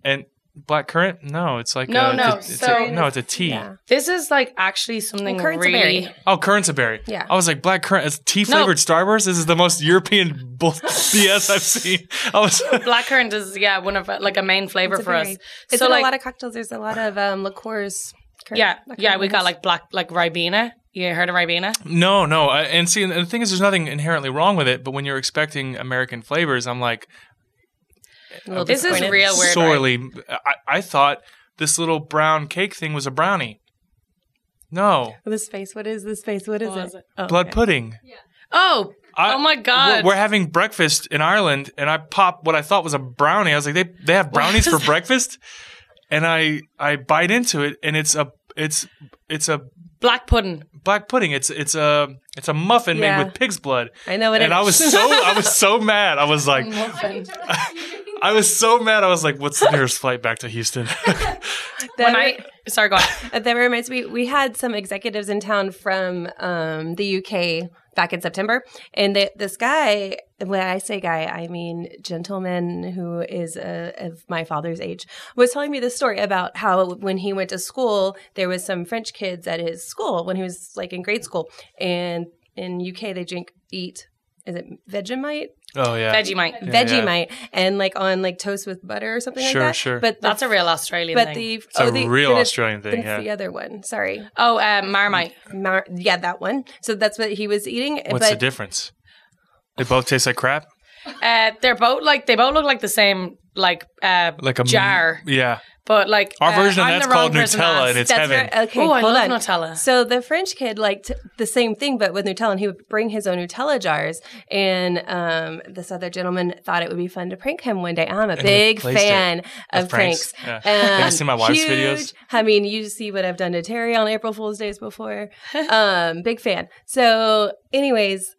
And black currant? No, it's like No, a, no, It's a, so- no, it's a tea. Yeah. This is like actually something Well, currant's a really. berry. Oh, currant's a berry. Yeah. I was like, black currant is tea flavored Starburst. This is the most European bull- BS I've seen. I was. Blackcurrant is yeah one of like a main flavor It's a for us. It's so in like a lot of cocktails. There's a lot of um, liqueurs. Current- yeah that yeah we got like black like Ribena. You heard of Ribena? no, no. I, and see, and the thing is, there's nothing inherently wrong with it. But when you're expecting American flavors, I'm like, A This is real weird. right? sorely. I, I thought this little brown cake thing was a brownie. No, This face. What is this face? What is What it? it? Oh, blood okay. pudding. Oh, I- oh my god! We're, we're having breakfast in Ireland, and I pop what I thought was a brownie. I was like, they they have brownies for breakfast, and I I bite into it, and it's a it's it's a Black pudding. black pudding. It's it's a it's a muffin Yeah. made with pig's blood, I know what it is. and it I was so I was so mad. I was like, I was so mad. I was like, what's the nearest flight back to Houston? That when I sorry, go on. That reminds me, we had some executives in town from um, the UK back in September, and they, this guy, when I say guy, I mean gentleman who is uh, of my father's age, was telling me this story about how when he went to school, there was some French kids at his school when he was like in grade school, and in UK they drink eat. Is it Vegemite? Oh yeah, Vegemite. Yeah, Vegemite, and like on like toast with butter or something Sure, like that. sure. But the That's a real Australian thing. but thing. the it's oh, a the, real then Australian thing. Yeah. the other one. Sorry. oh, um, Marmite. Mar- yeah, that one. So that's what he was eating. What's but the difference? They both taste like crap. Uh, they're both like they both look like the same like uh Like a jar, Yeah, but like our uh, version of I'm that's called Nutella, and it's that's heaven. right. Okay, Oh, I love on. Nutella. So the French kid liked the same thing, but with Nutella, and he would bring his own Nutella jars. And um, this other gentleman thought it would be fun to prank him one day. I'm a he big replaced it fan of Of pranks. pranks. Yeah. Have you Um, seen my wife's huge- videos? I mean, you see what I've done to Terry on April Fool's Days before. um, big fan. So, anyways,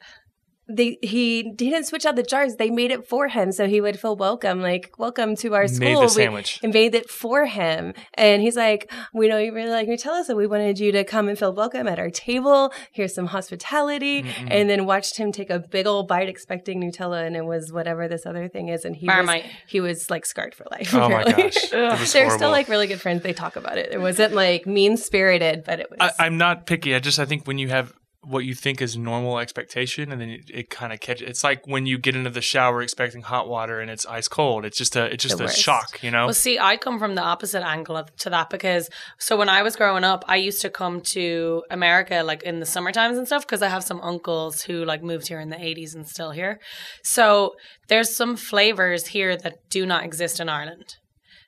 they he didn't switch out the jars. They made it for him, so he would feel welcome. Like, welcome to our school. Made the We- sandwich. and made it for him. And he's like, We know you really like Nutella, so we wanted you to come and feel welcome at our table. Here's some hospitality. Mm-mm. And then watched him take a big old bite expecting Nutella, and it was whatever this other thing is. And he was, he was like scarred for life. Oh my gosh, They're horrible. still like really good friends. They talk about it. It wasn't like mean spirited, but it was. I, I'm not picky. I just I think when you have what you think is normal expectation, and then it, it kind of catches. It's like when you get into the shower expecting hot water and it's ice cold. It's just a it's just The a worst. shock, you know. Well, see, I come from the opposite angle to that because so when I was growing up, I used to come to America like in the summer times and stuff because I have some uncles who like moved here in the 80s and still here. So there's some flavors here that do not exist in Ireland.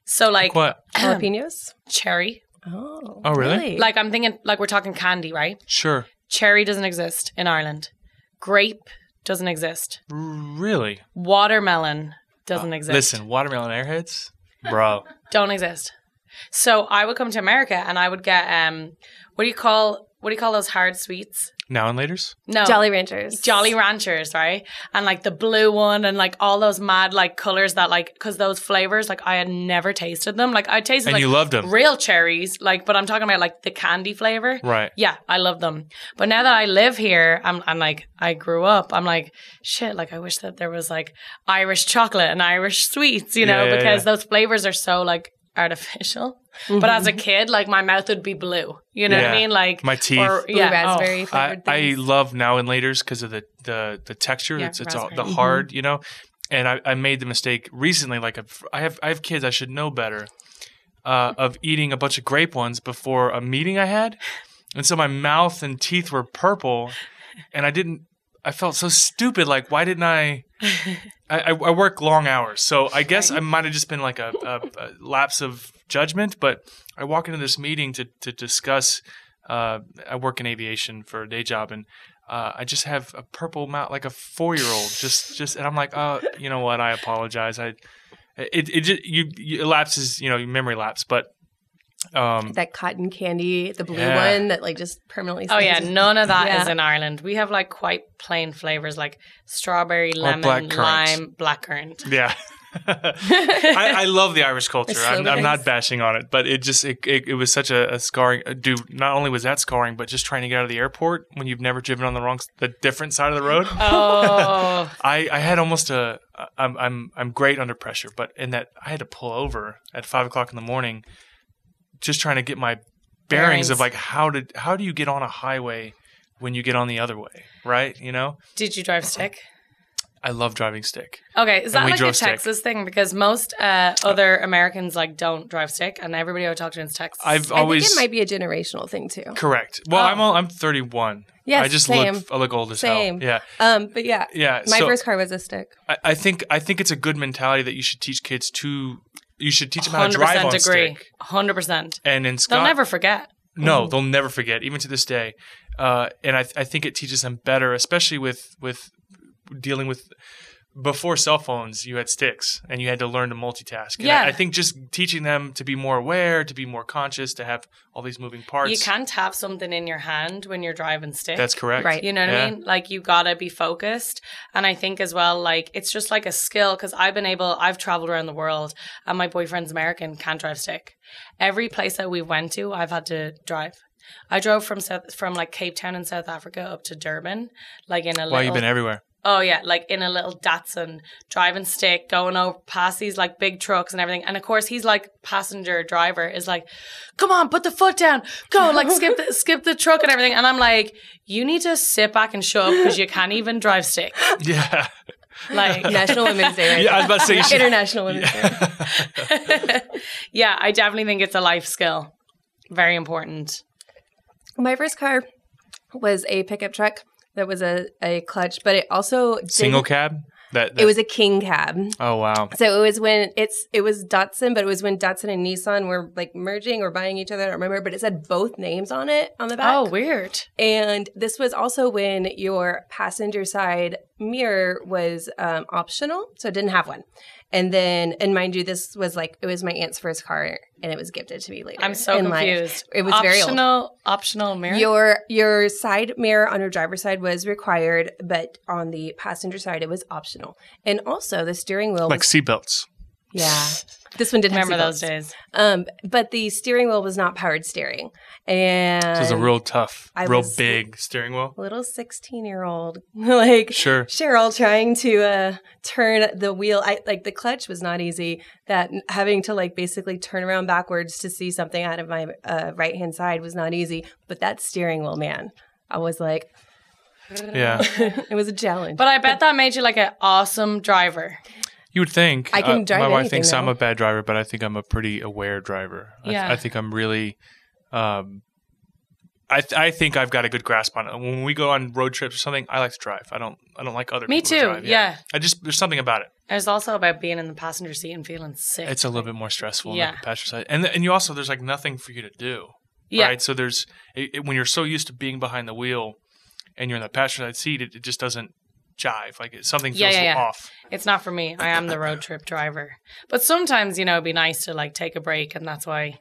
So like what? jalapenos. cherry, Oh, Oh, really? like I'm thinking like we're talking candy, right? Sure, Cherry doesn't exist in Ireland. Grape doesn't exist. Really. Watermelon doesn't exist. Listen, watermelon airheads, bro. don't exist. So I would come to America and I would get um what do you call what do you call those hard sweets? Now and later's. No. Jolly Ranchers. Jolly Ranchers, right? And like the blue one and like all those mad like colors that like cuz those flavors like I had never tasted them. Like I tasted And like you loved 'em. real cherries, like but I'm talking about like the candy flavor. Right. Yeah, I love them. But now that I live here, I'm, I'm like, I grew up. I'm like, shit, like, I wish that there was like Irish chocolate and Irish sweets, you know, Yeah, yeah, because yeah. those flavors are so like artificial. But as a kid, like, my mouth would be blue. You know what I mean? Like, My teeth. or- Blue yeah, oh. raspberry I, flavored I love now and later's because of the the the texture. Yeah, it's it's all, the raspberry. hard, you know. And I, I made the mistake recently. Like I've- I have I have kids. I should know better. uh, of eating a bunch of grape ones before a meeting I had, and so my mouth and teeth were purple, and I didn't. I felt so stupid. Like, why didn't I? I, I, work long hours, so I guess I might have just been like a, a, a lapse of judgment. But I walk into this meeting to to discuss. Uh, I work in aviation for a day job, and uh, I just have a purple mouth, like a four year old. Just, just, and I'm like, oh, you know what? I apologize. I, it, it, just, you, you, it lapses, you know, memory lapse, but. Um, that cotton candy, the blue Yeah. one that like just permanently. Oh yeah, none of that is Yeah. in Ireland. We have like quite plain flavors like strawberry, lemon, black lime, blackcurrant. yeah. I, I love the Irish culture. It's I'm, so I'm not bashing on it, but it just it, it, it was such a, a scarring. uh, Dude, not only was that scarring, but just trying to get out of the airport when you've never driven on the wrong, the different side of the road. Oh, I, I had almost a I'm I'm I'm great under pressure, but in that I had to pull over at five o'clock in the morning, just trying to get my bearings, Bearings. of like how did how do you get on a highway when you get on the other way, right? You know, did you drive stick? I love driving stick. Okay, is that like a drove stick. Texas thing? Because most uh, other Americans like don't drive stick, and everybody I talk to in Texas. I've I always think it might be a generational thing too. correct. Well, Oh. I'm al- I'm 31. Yes, I just same. look I look old as Same. hell. Yeah, Um, but yeah, yeah. my so first car was a stick. I, I think I think it's a good mentality that you should teach kids to. You should teach them how to drive on agree. stick. Hundred percent. And in school They'll never forget. No, they'll never forget, even to this day. Uh, and I, I think it teaches them better, especially with with dealing with before cell phones. You had sticks, and you had to learn to multitask. And Yeah. I, I think just teaching them to be more aware, to be more conscious, to have all these moving parts. You can't have something in your hand when you're driving stick. That's correct. Right. You know what Yeah. I mean? Like you gotta be focused. And I think as well, like it's just like a skill because I've been able, I've traveled around the world and my boyfriend's American, can't drive stick. Every place that we went to, I've had to drive. I drove from South, from like Cape Town in South Africa up to Durban, like in a Wow, little. you've been everywhere. Oh yeah, like in a little Datsun, driving stick, going over past these like big trucks and everything. And of course, he's like passenger driver is like, "Come on, put the foot down, go!" Like skip the skip the truck and everything. And I'm like, "You need to sit back and show up because you can't even drive stick." Yeah. Like, National Women's Day, right? Yeah, I was about to say you should. International Women's Day. yeah, I definitely think it's a life skill, very important. My first car was a pickup truck that was a, a clutch, but it also didn't- Single cab. That, that It was a king cab. Oh wow. So it was when it's it was Datsun, but it was when Datsun and Nissan were like merging or buying each other. I don't remember, but it said both names on it on the back. Oh, weird. And this was also when your passenger side mirror was um, optional, so it didn't have one. And then, and mind you, this was like it was my aunt's first car, and it was gifted to me later. I'm so in life. confused. It was very old. optional. Optional mirror. Your your side mirror on your driver's side was required, but on the passenger side it was optional. And also the steering wheel Like seatbelts. Yeah. This one didn't Remember have those seatbelts. days? Um, but the steering wheel was not powered steering, and So it was a real tough, I real big steering wheel. little sixteen year old like Sure. Cheryl trying to uh, turn the wheel. I like the clutch was not easy. That having to like basically turn around backwards to see something out of my uh, right hand side was not easy. But that steering wheel, man, I was like, Yeah. it was a challenge. But I bet that made you like an awesome driver. You would think. I can uh, drive My wife anything, thinks I'm a bad driver, but I think I'm a pretty aware driver. I, th- Yeah. I think I'm really. Um, I th- I think I've got a good grasp on it. When we go on road trips or something, I like to drive. I don't I don't like other Me people to too, drive. yeah. I just there's something about it. It's also about being in the passenger seat and feeling sick. It's a little bit more stressful Yeah. the passenger side, and th- and you also there's like nothing for you to do. yeah. Right. So there's it, it- when you're so used to being behind the wheel, and you're in the passenger side seat, it, it just doesn't jive. Like something Yeah, feels yeah, yeah. off. It's not for me. I am the road trip driver. But sometimes, you know, it'd be nice to like take a break, and that's why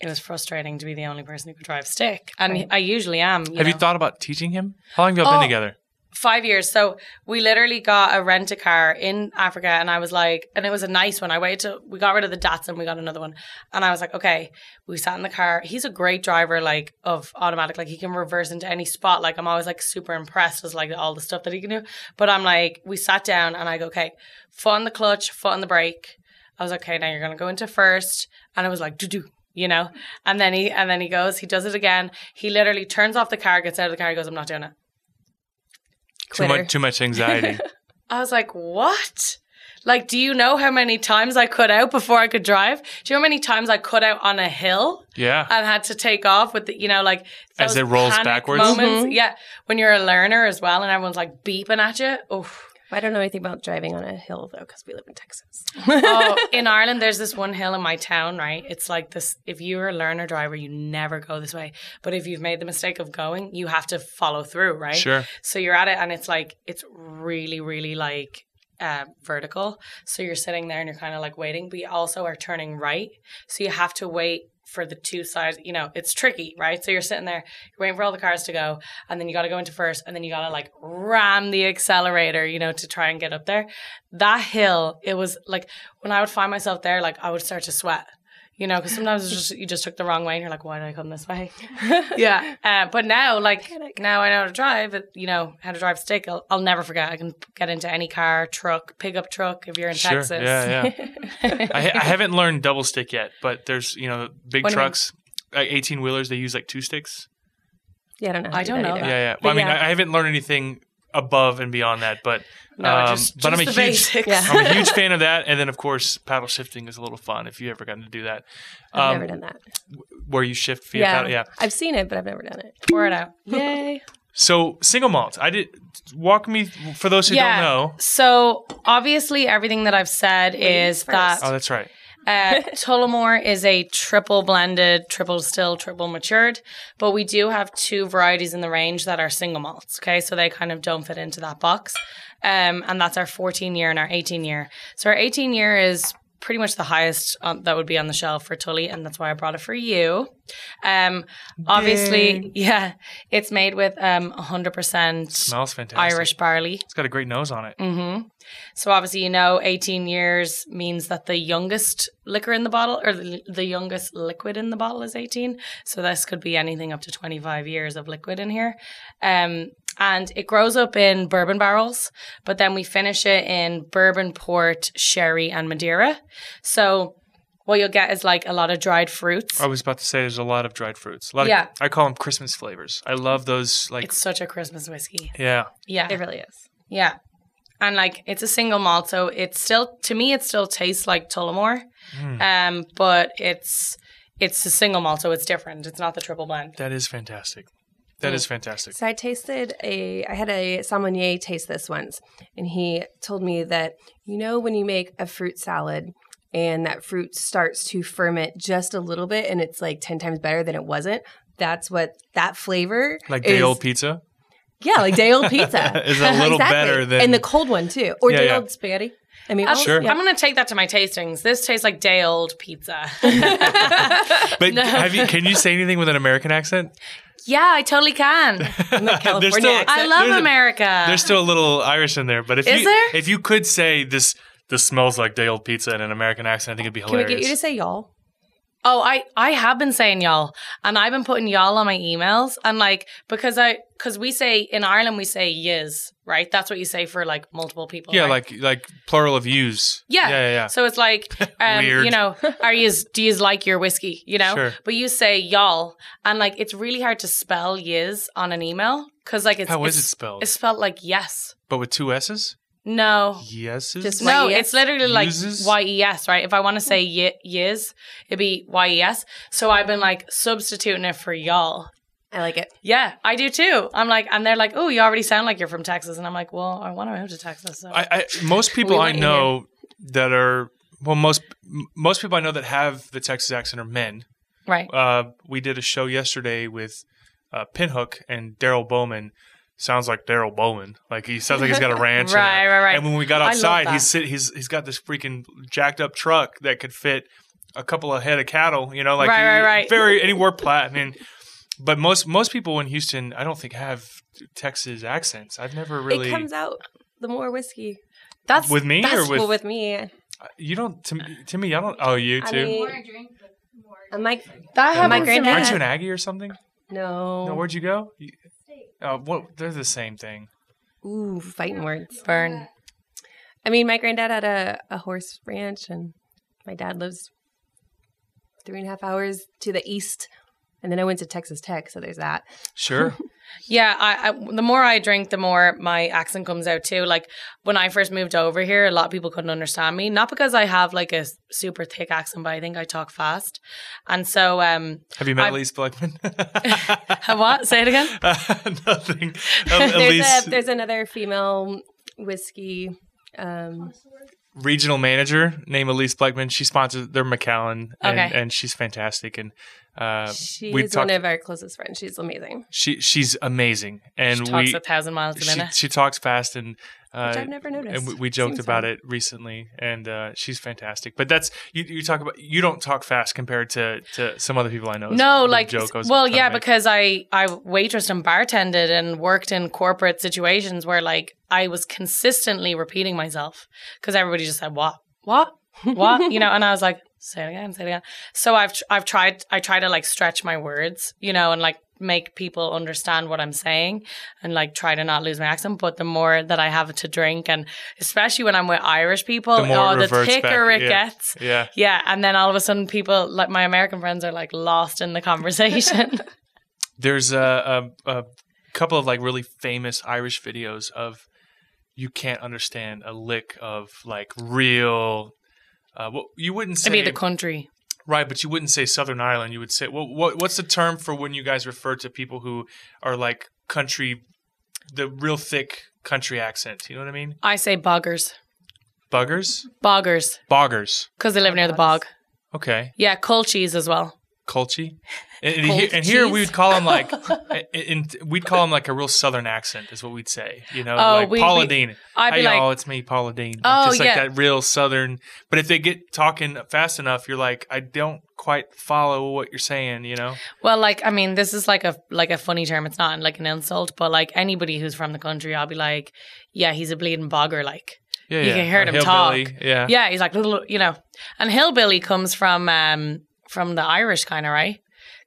it was frustrating to be the only person who could drive stick. And Right. I usually am. You Have you thought about teaching him? How long have y'all Oh, been together? Five years. So we literally got a rent a car in Africa, and I was like, and it was a nice one. I waited till we got rid of the Datsun, we got another one, and I was like, okay. We sat in the car. He's a great driver, like of automatic, like he can reverse into any spot. Like I'm always like super impressed with like all the stuff that he can do. But I'm like, we sat down, and I go, okay, foot on the clutch, foot on the brake. I was like, okay, now you're gonna go into first, and it was like, do do. You know, and then he and then he goes, he does it again. He literally turns off the car, gets out of the car, he goes, "I'm not doing it." Too much too much anxiety. I was like, what? Like, do you know how many times I cut out before I could drive? Do you know how many times I cut out on a hill Yeah. and had to take off with the, you know, like As it rolls backwards? Moments. Mm-hmm. Yeah, when you're a learner as well, and everyone's like beeping at you. Oh, I don't know anything about driving on a hill though, because we live in Texas. oh, in Ireland, there's this one hill in my town, right? It's like this if you're a learner driver, you never go this way. But if you've made the mistake of going, you have to follow through, right? Sure. So you're at it and it's like it's really, really like uh, vertical. So you're sitting there and you're kind of like waiting, but you also are turning right. So you have to wait for the two sides. You know, it's tricky, right? So you're sitting there, you're waiting for all the cars to go, and then you got to go into first, and then you got to like ram the accelerator, you know, to try and get up there. That hill, it was like when I would find myself there, like I would start to sweat. You know, because sometimes it's just you just took the wrong way, and you're like, "Why did I come this way?" yeah, uh, but now, like now, I know how to drive. it- You know how to drive stick. I'll, I'll never forget. I can get into any car, truck, pickup truck if you're in Sure. Texas. Yeah, yeah. I, I haven't learned double stick yet, but there's you know big What do you mean? trucks, like eighteen wheelers. They use like two sticks. Yeah, I don't know. I do don't know either. Yeah, yeah. Well, I mean, yeah. I, I haven't learned anything above and beyond that, but No, um, just, but I'm a the huge basics. I'm a huge fan of that. And then of course paddle shifting is a little fun if you ever gotten to do that. I've Um, never done that. Where you shift via Yeah. paddle. Yeah. I've seen it, but I've never done it. Pour it out. Yay! So single malt. I did walk me for those who Yeah. don't know. So obviously, everything that I've said is first. that Oh, that's right. Uh, Tullamore is a triple blended, triple still, triple matured, but we do have two varieties in the range that are single malts. Okay, so they kind of don't fit into that box, um, and that's our 14 year and our 18 year. So our 18 year is pretty much the highest um, that would be on the shelf for Tully, and that's why I brought it for you. Um, obviously, yeah, it's made with um 100% Smells fantastic. Irish barley. It's got a great nose on it. hmm So obviously, you know, 18 years means that the youngest liquor in the bottle or the, the youngest liquid in the bottle is 18. So this could be anything up to 25 years of liquid in here. Um, and it grows up in bourbon barrels, but then we finish it in bourbon, port, sherry, and Madeira. So what you'll get is like a lot of dried fruits. I was about to say there's a lot of dried fruits. A lot Yeah. of, I call them Christmas flavors. I love those. Like, It's such a Christmas whiskey. yeah. Yeah. It really is. Yeah. And like it's a single malt, so it's still to me it still tastes like Tullamore. Mm. Um, but it's it's a single malt, so it's different. It's not the triple blend. That is fantastic. That is fantastic. So I tasted a, I had a sommelier taste this once, and he told me that, you know, when you make a fruit salad and that fruit starts to ferment just a little bit and it's like 10 times better than it wasn't, that's what that flavor Like is, day old pizza. Yeah, like day old pizza. Is a little better than- And the cold one too. Or Yeah, day yeah. old spaghetti. I mean, That's- Sure. Yeah. I'm gonna take that to my tastings. This tastes like day old pizza. But have you? Can you say anything with an American accent? Yeah, I totally can. California still- accent. I love There's a- America. There's still a little Irish in there, but if Is you there? if you could say this this smells like day old pizza in an American accent, I think it'd be hilarious. Can we hilarious. get you to say y'all? Oh, I I have been saying y'all, and I've been putting y'all on my emails, and like because I because we say in Ireland we say yiz, right? That's what you say for like multiple people. yeah, right? like like plural of use. Yeah. yeah, yeah. yeah. So it's like, um, you know, are yous do yous like your whiskey? You know, Sure. but you say y'all, and like it's really hard to spell yiz on an email because like it's How is it's, it spelled? It's spelled like yes, but with two s's. No, Yeses. Just no. Y-E-S? It's literally like Uses? y e s, right? If I want to say y- yiz, it'd be y e s. So I've been like substituting it for y'all. I like it. Yeah, I do too. I'm like, and they're like, oh, you already sound like you're from Texas, and I'm like, well, I want to move to Texas. So. I, I most people We I want you know that are well most m- most people I know that have the Texas accent are men. right. Uh, we did a show yesterday with uh, Pinhook and Daryl Bowman. Sounds like Daryl Bowen. Like he sounds like he's got a ranch. and a- Right, right, right. And when we got outside, he's sit, he's he's got this freaking jacked up truck that could fit a couple of head of cattle. You know, like Right, he- right, right. Very and he wore plaid. I mean, but most most people in Houston, I don't think have Texas accents. I've never really. It comes out the more whiskey. That's with me or with, well, with me, you don't to, me- to me I don't oh you I too mean, I'm like, that Yeah, my to granddad- aren't you an Aggie or something no. no where'd you go You- oh what they're the same thing Ooh, fighting words. Burn. I mean, my granddad had a, a horse ranch, and my dad lives three and a half hours to the east And then I went to Texas Tech, so there's that. Sure. Yeah, I, I the more I drink, the more my accent comes out too. Like when I first moved over here, a lot of people couldn't understand me. Not because I have like a super thick accent, but I think I talk fast. And so, um, Have you met I've- Elise Blackman? what? Say it again. Nothing. there's, Elise, a, there's another female whiskey. Um, regional manager named Elise Blackman. She sponsors. They're McAllen, and, Okay. and she's fantastic. And uh, she we is talked. one of our closest friends. She's amazing. she she's amazing, and she talks we a thousand miles a minute. she talks fast and. Uh, Which I've never noticed. and we, we joked Seems about fun. it recently, and uh, she's fantastic. But that's you. You talk about you don't talk fast compared to, to some other people I know. No, The like joke well, yeah, because I I waitressed and bartended and worked in corporate situations where like I was consistently repeating myself because everybody just said what what what you know, and I was like say it again, say it again. So I've I've tried I try to like stretch my words, you know, and like make people understand what I'm saying and like try to not lose my accent. But the more that I have to drink, and especially when I'm with Irish people, The more oh, the thicker back, it yeah. gets. yeah, Yeah, and then all of a sudden, people like my American friends are like lost in the conversation. there's a, a a couple of like really famous Irish videos of you can't understand a lick of like real. Uh, what you wouldn't say I mean, the country. right, but you wouldn't say Southern Ireland. You would say what, what? What's the term for when you guys refer to people who are like country, the real thick country accent? You know what I mean? I say boggers, Buggers, boggers, boggers. because they live near the bog. Okay, Yeah, culchies as well. Colchi. And, and, here, and here we would call him like, in, we'd call him like a real Southern accent, is what we'd say. You know, Oh, like we- Paula we- Deen. I'd hey be like, y'all, it's me, Paula Deen. Like, Oh, just like yeah. that real Southern. But if they get talking fast enough, you're like, I don't quite follow what you're saying. You know? well, like I mean, this is like a like a funny term. It's not like an insult, but like anybody who's from the country, I'll be like, yeah, he's a bleeding bogger. Like, Yeah, You yeah. can hear them talk. Yeah. yeah, he's like, little, you know, and hillbilly comes from um from the Irish kind of right.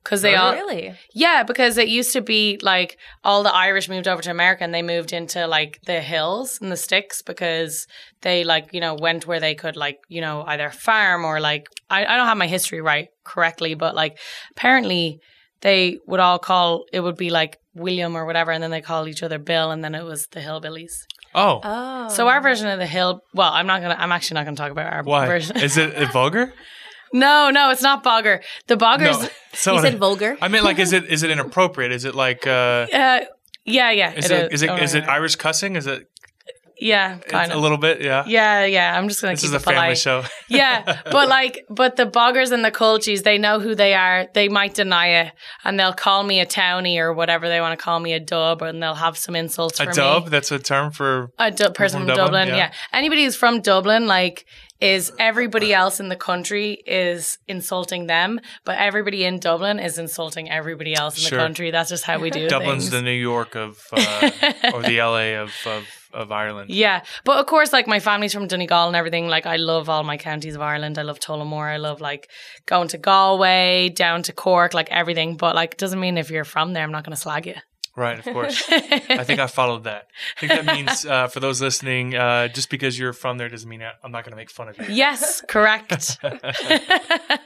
Because they oh, all, really? Yeah, because it used to be like all the Irish moved over to America and they moved into like the hills and the sticks because they like, you know, went where they could like, you know, either farm or like I, I don't have my history right correctly, but like apparently they would all call it would be like William or whatever, and then they call each other Bill and then it was the hillbillies. Oh, Oh. So our version of the hill well, I'm not gonna I'm actually not gonna talk about our why? version. Is it vulgar? no, no, it's not bogger. The boggers No. So you said vulgar? I mean, like, is it is it inappropriate? Is it like uh, uh, yeah, yeah. is it is it Oh, is it. Irish cussing? Is it Yeah, it's kind a little bit? Yeah. Yeah, yeah. I'm just gonna This keep is a it family polite. show. yeah, but like, but the boggers and the culchies, they know who they are. They might deny it, and they'll call me a townie or whatever they want to call me a dub, and they'll have some insults A for dub? me. That's a term for. A du- person from from Dublin, Dublin, yeah. yeah. Anybody who's from Dublin, like, is everybody else in the country is insulting them, but everybody in Dublin is insulting everybody else in Sure. the country. That's just how we do Dublin's things. the New York of, uh, or the LA of, of, of Ireland. Yeah, but of course, like my family's from Donegal and everything. Like I love all my counties of Ireland. I love Tullamore. I love like going to Galway, down to Cork, like everything. But like, doesn't mean if you're from there, I'm not going to slag you. Right, of course. I think I followed that. I think that means uh, for those listening, uh, just because you're from there doesn't mean I'm not going to make fun of you. yes, correct.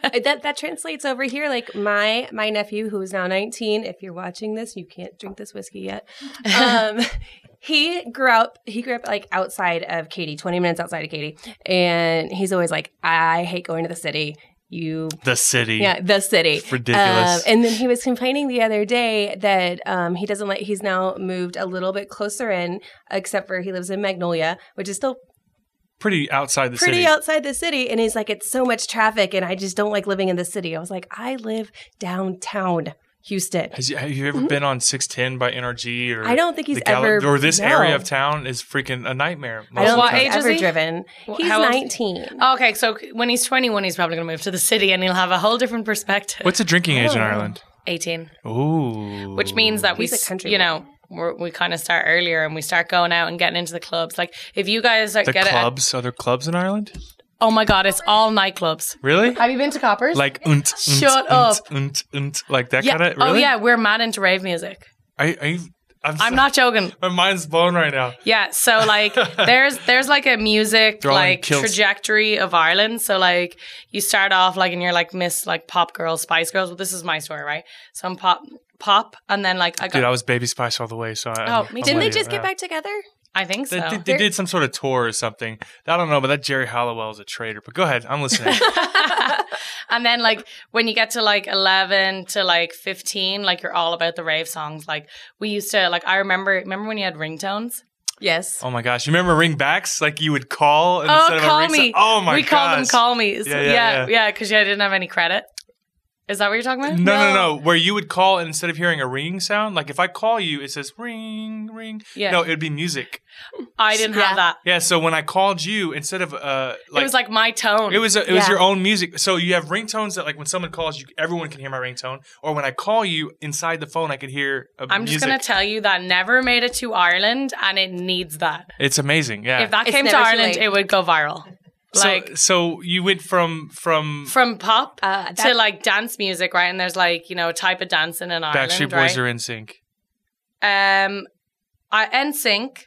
Uh, that that translates over here. Like my my nephew, who is now 19. If you're watching this, you can't drink this whiskey yet. Um, he grew up. He grew up like outside of Katy, 20 minutes outside of Katy, and he's always like, I hate going to the city. You The city. yeah, the city. It's ridiculous. Um, and then he was complaining the other day that um, he doesn't like. He's now moved a little bit closer in, except for he lives in Magnolia, which is still Pretty outside the city. pretty city. outside the city. And he's like, it's so much traffic, and I just don't like living in the city. I was like, I live downtown Houston. Has you, have you ever been on 610 by NRG or Mm-hmm. I don't think he's the Gal- ever- or this no. area of town is freaking a nightmare. most I of don't What think age he's ever he? driven. Wh- He's how old- 19. okay, so when he's 21, he's probably going to move to the city and he'll have a whole different perspective. What's the drinking age in Oh. Ireland? 18? Ooh. Which means that we, He's a s- country you know, we're, we kind of start earlier and we start going out and getting into the clubs. Like if you guys are, the get it, clubs. Are there clubs in Ireland? Oh my god, it's all nightclubs. Really? Have you been to Coppers? Like unt, unt, Shut unt, up. unt, unt, like that yeah. kind of. Oh, really? Oh yeah, we're mad into rave music. Are, are you, I'm, I'm so- not joking. My mind's blown right now. Yeah, so like there's there's like a music They're all in like kilts. trajectory of Ireland. So like you start off like and you're like Miss like pop girls, Spice Girls. Well, this is my story, right? So I'm pop pop, and then like I got Dude, I was Baby Spice all the way. So I, Oh, I'm- me I'm. Didn't they with you, just get yeah. back together? I think so. They, did- they did some sort of tour or something. I don't know, but that Geri Halliwell is a traitor. But go ahead, I'm listening. and then like when you get to like 11 to like 15 like you're all about the rave songs like we used to like i remember remember when you had ringtones Yes. oh my gosh, you remember ringbacks? Like you would call and oh instead of a call ring me Oh my we gosh. called them call me Yeah, yeah, yeah yeah. yeah because yeah, i didn't have any credit is that what you're talking about No, no, no. Where you would call and instead of hearing a ringing sound, like if I call you, it says ring, ring. Yeah. No, it'd be music. i didn't Yeah. have that Yeah. So when I called you, instead of uh, like it was like my tone It was a, it was Yeah. your own music. So you have ringtones that like when someone calls you, everyone can hear my ringtone. Or when I call you inside the phone, I could hear. A i'm just gonna tell you that never made it to ireland and it needs that It's amazing. Yeah. if that It's came to ireland late. it would go viral so, like so you went from from from pop Uh, to like dance music right and there's like you know a type of dancing in ireland Backstreet right? Boys are NSYNC. Um, I NSYNC,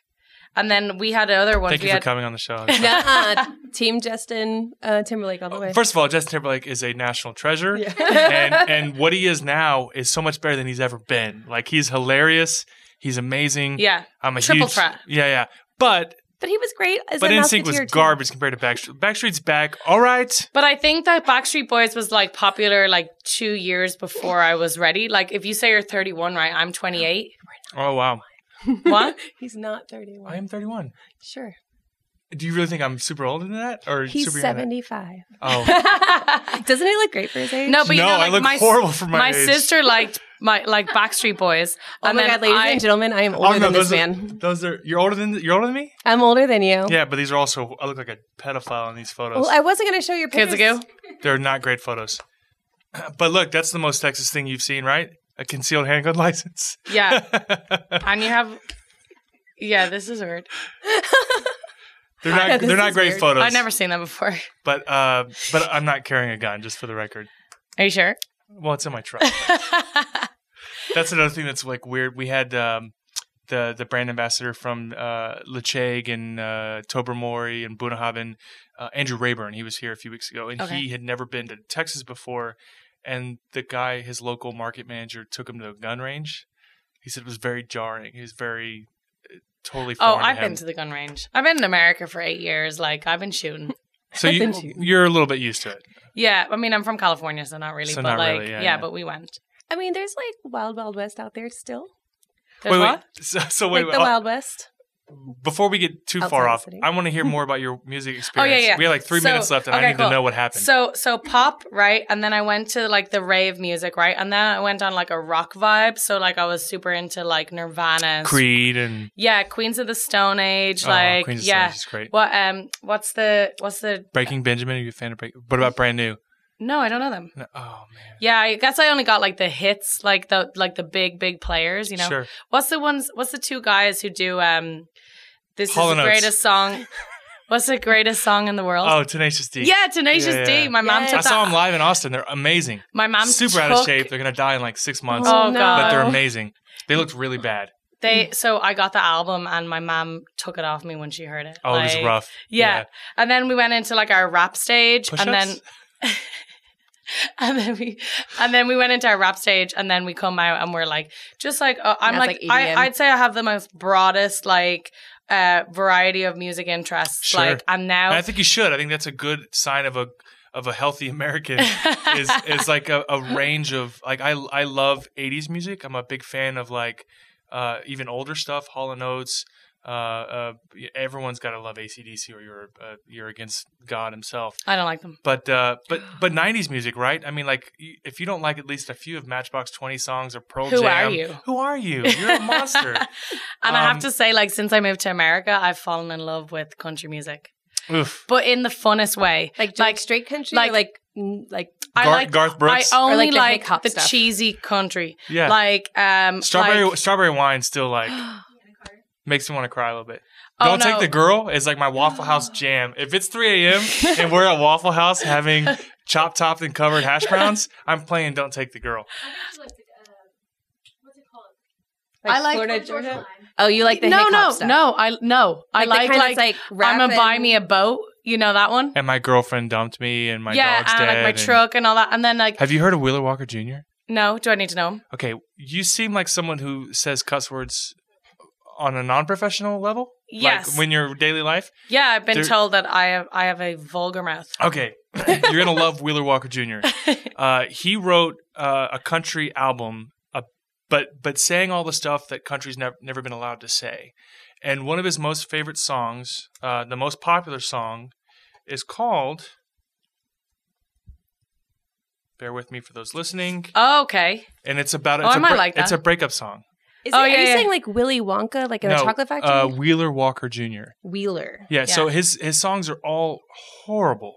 and then we had other ones. Thank we you for had coming on the show. Nuh-uh. Team Justin uh, Timberlake all the way. First of all, Justin Timberlake is a national treasure, Yeah. and and what he is now is so much better than he's ever been. Like he's hilarious. He's amazing. yeah, I'm a Triple huge, threat. Yeah, yeah. But but he was great. As but a NSYNC was Musketeer, too. garbage compared to Backstreet. Backstreet's back. All right. but I think that Backstreet Boys was like popular like two years before I was ready. Like if you say you're 31, right? I'm 28. Oh wow. What? He's not 31. I am 31. Sure. Do you really think I'm super older than that, or He's super young 75. Oh Doesn't he look great for his age? No, but you No, know, I look my horrible for my age. My sister liked my like Backstreet Boys. Oh my then god, ladies I- and gentlemen, I am older Oh, no, than this are, man. those are you're older than you're older than me. I'm older than you. Yeah, but these are also I look like a pedophile in these photos. Well, I wasn't going to show your Kids pictures. ago. They're not great photos. But look, that's the most Texas thing you've seen, right? A concealed handgun license. Yeah, and you have. Yeah, this is weird. they're not Yeah, they're not great weird. photos. I've never seen that before. But uh, but I'm not carrying a gun, just for the record. Are you sure? Well, it's in my truck. that's another thing that's like weird. We had um, the the brand ambassador from uh, Ledaig and uh, Tobermory and Bunnahabhain, uh, Andrew Rayburn. He was here a few weeks ago, and Okay. he had never been to Texas before. And the guy, his local market manager, took him to a gun range. He said it was very jarring. He was very uh, totally. Oh, I've him. been to the gun range. I've been in America for eight years. Like I've been shooting. So you, you're a little bit used to it. Yeah, I mean I'm from California, so not really. So but not like, really, yeah, yeah, yeah. but we went. I mean, there's like Wild Wild West out there still. There's wait, what? wait. So, so wait, like wait, the I'll- Wild West. Before we get too Outside far off. I want to hear more about your music experience. Oh yeah, yeah. We have like three So- minutes left, and I okay, need cool. to know what happened. So so pop right, and then I went to like the rave music right, and then I went on like a rock vibe. So like I was super into like Nirvana, Creed and yeah, Queens of the Stone Age, oh, like Queen's yeah. Stage is great. What um what's the what's the Breaking Benjamin, are you a fan of Breaking? What about Brand New? No I don't know them. No, oh man, Yeah, I guess I only got like the hits, like the like the big big players. You know, sure. what's the ones? What's the two guys who do um? This Hall is the Oates. greatest song. What's the greatest song in the world? Oh, Tenacious D. yeah, Tenacious Yeah, D. My mom Yes. took I saw them live in Austin. They're amazing. My mom Super out of shape. They're gonna die in like six months, Oh, no. God. but they're amazing. They looked really bad. They so I got the album and my mom took it off me when she heard it. Oh, it was rough. Yeah. And then we went into like our rap stage and then Push-ups? and then we and then we went into our rap stage and then we come out and we're like just like uh, I'm Now like, like I, i'd say I have the most broadest like uh variety of music interests Sure. like and now And I think you should. I think that's a good sign of a of a healthy American. is is like a, a range of like I I love '80s music. I'm a big fan of like uh, even older stuff, Hall and Oates. Uh, uh, everyone's got to love ACDC or you're uh, you're against God Himself. I don't like them. But uh, but but '90s music, right? I mean, like if you don't like at least a few of Matchbox Twenty songs or Pearl Who Jam, are you? Who are you? You're a monster. and I have Um, to say like since I moved to America I've fallen in love with country music. Oof. But in the funnest way. Like, Like, like straight country, like- or like mm, I like Garth Brooks. I only like like, the hip hop the cheesy country. yeah. Like um strawberry like- strawberry wine still like makes me want to cry a little bit. Oh, Don't no. take the girl is like my Waffle House jam. If it's 3 a.m. and we're at Waffle House having chopped topped and covered hash browns, I'm playing Don't Take the Girl. I like Florida, Georgia. Oh, you like the no, hip no, stuff. no. I no. I the like kind like, that's, like I'm gonna buy me a boat. You know that one? And my girlfriend dumped me, and my yeah, dog's and dead. like my and- truck and all that. And then like Have you heard of Wheeler Walker Jr.? no, do I need to know him? Okay, you seem like someone who says cuss words on a non-professional level. Yes. Like when your daily life. Yeah, I've been There- told that I have I have a vulgar mouth. Okay, you're gonna love Wheeler Walker Jr. Uh, he wrote uh, a country album, uh, but but saying all the stuff that country's never never been allowed to say. And one of his most favorite songs, uh, the most popular song, is called. Bear with me for those listening, Oh, okay. and it's about Oh, it's I a might like it's a breakup song. Is Oh, it, yeah, are you yeah. saying like Willy Wonka, like in no, the chocolate factory? uh, Wheeler Walker Jr. Wheeler. Yeah, so his his songs are all horrible,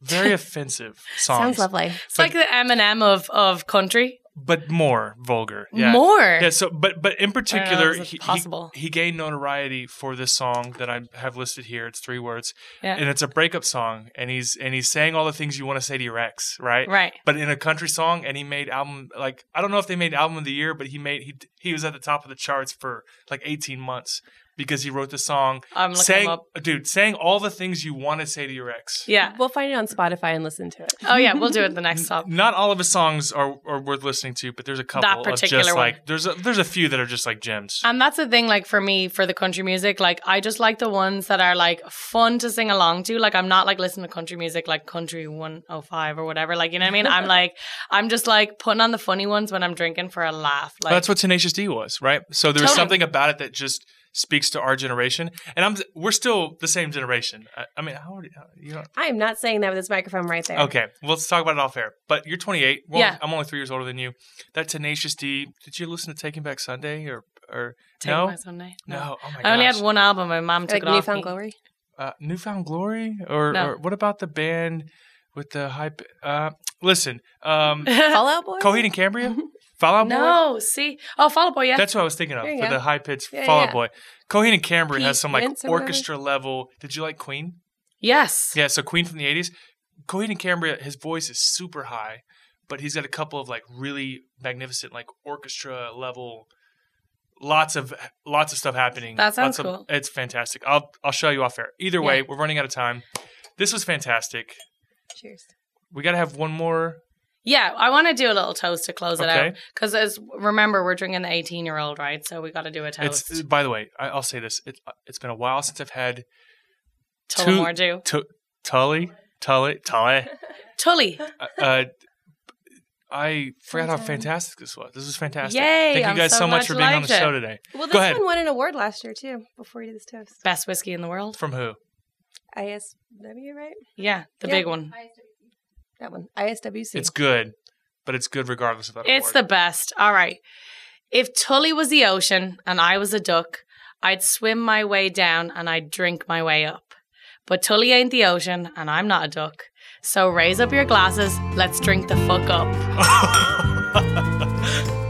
very offensive songs. Sounds lovely. It's like the Eminem of of country. But more vulgar. Yeah. More. Yeah, so but but in particular, it he, he- possible? he gained notoriety for this song that I have listed here. It's three words, Yeah. and it's a breakup song, and he's and he's saying all the things you want to say to your ex, right? Right. But in a country song, and he made album like I don't know if they made album of the year, but he made he he was at the top of the charts for like eighteen months because he wrote the song I'm looking saying, him up. dude, saying all the things you want to say to your ex. Yeah. We'll find it on Spotify and listen to it. Oh yeah, we'll do it the next stop. Not all of his songs are, are worth listening to, but there's a couple That of particular just one. like there's a there's a few that are just like gems. And that's the thing, like for me, for the country music, like I just like the ones that are like fun to sing along to. Like I'm not like listening to country music like country 105 or whatever. Like, you know what I mean? I'm like, I'm just like putting on the funny ones when I'm drinking for a laugh. Like, That's what Tenacious D was, right? So there was Totally. something about it that just speaks to our generation, and I'm we're still the same generation. I, I mean, how old are you? you know, I am not saying that with this microphone right there. okay, well, let's talk about it off air. But you're 28. Well, Yeah. I'm only three years older than you. That Tenacious D. Did you listen to Taking Back Sunday or or Take no? My Sunday. No. Oh my I only had one album. My mom took Like it off. Newfound me. Glory. uh, New Found Glory, or, No. or what about the band with the hype? Uh, listen, um, Fall Out Boy. Coheed and Cambria, Fall Out Boy. no, see, oh, Fall Out Boy, yeah. That's what I was thinking of for go. the high pitched Yeah, Fall Out yeah. Boy. Coheed and Cambria has some like whatever. orchestra level. Did you like Queen? yes. Yeah, so Queen from the eighties. Coheed and Cambria, his voice is super high, but he's got a couple of like really magnificent like orchestra level. Lots of lots of stuff happening. That sounds Lots of- cool. it's fantastic. I'll I'll show you off air. Either way, Yeah. we're running out of time. This was fantastic. Cheers. We got to have one more. Yeah, I want to do a little toast to close it Okay. out because as remember we're drinking the 18 year old, right? So we got to do a toast. It's by the way, I, I'll say this. It, it's been a while since I've had Tullamore Dew. Tu- Tully, Tully, Tully. Tully. uh, I forgot how fantastic this was. This was fantastic. Yay, Thank you I'm guys so so, much glad for being on the it. show today. Well, Go this ahead. one won an award last year too. Before you do this toast, Best whiskey in the world. From who? ISW, right? Yeah, the Yeah. big one. That one, ISWC. It's good, but it's good regardless of that. It's the best. All right. If Tully was the ocean and I was a duck, I'd swim my way down and I'd drink my way up. But Tully ain't the ocean and I'm not a duck. So raise up your glasses. Let's drink the fuck up.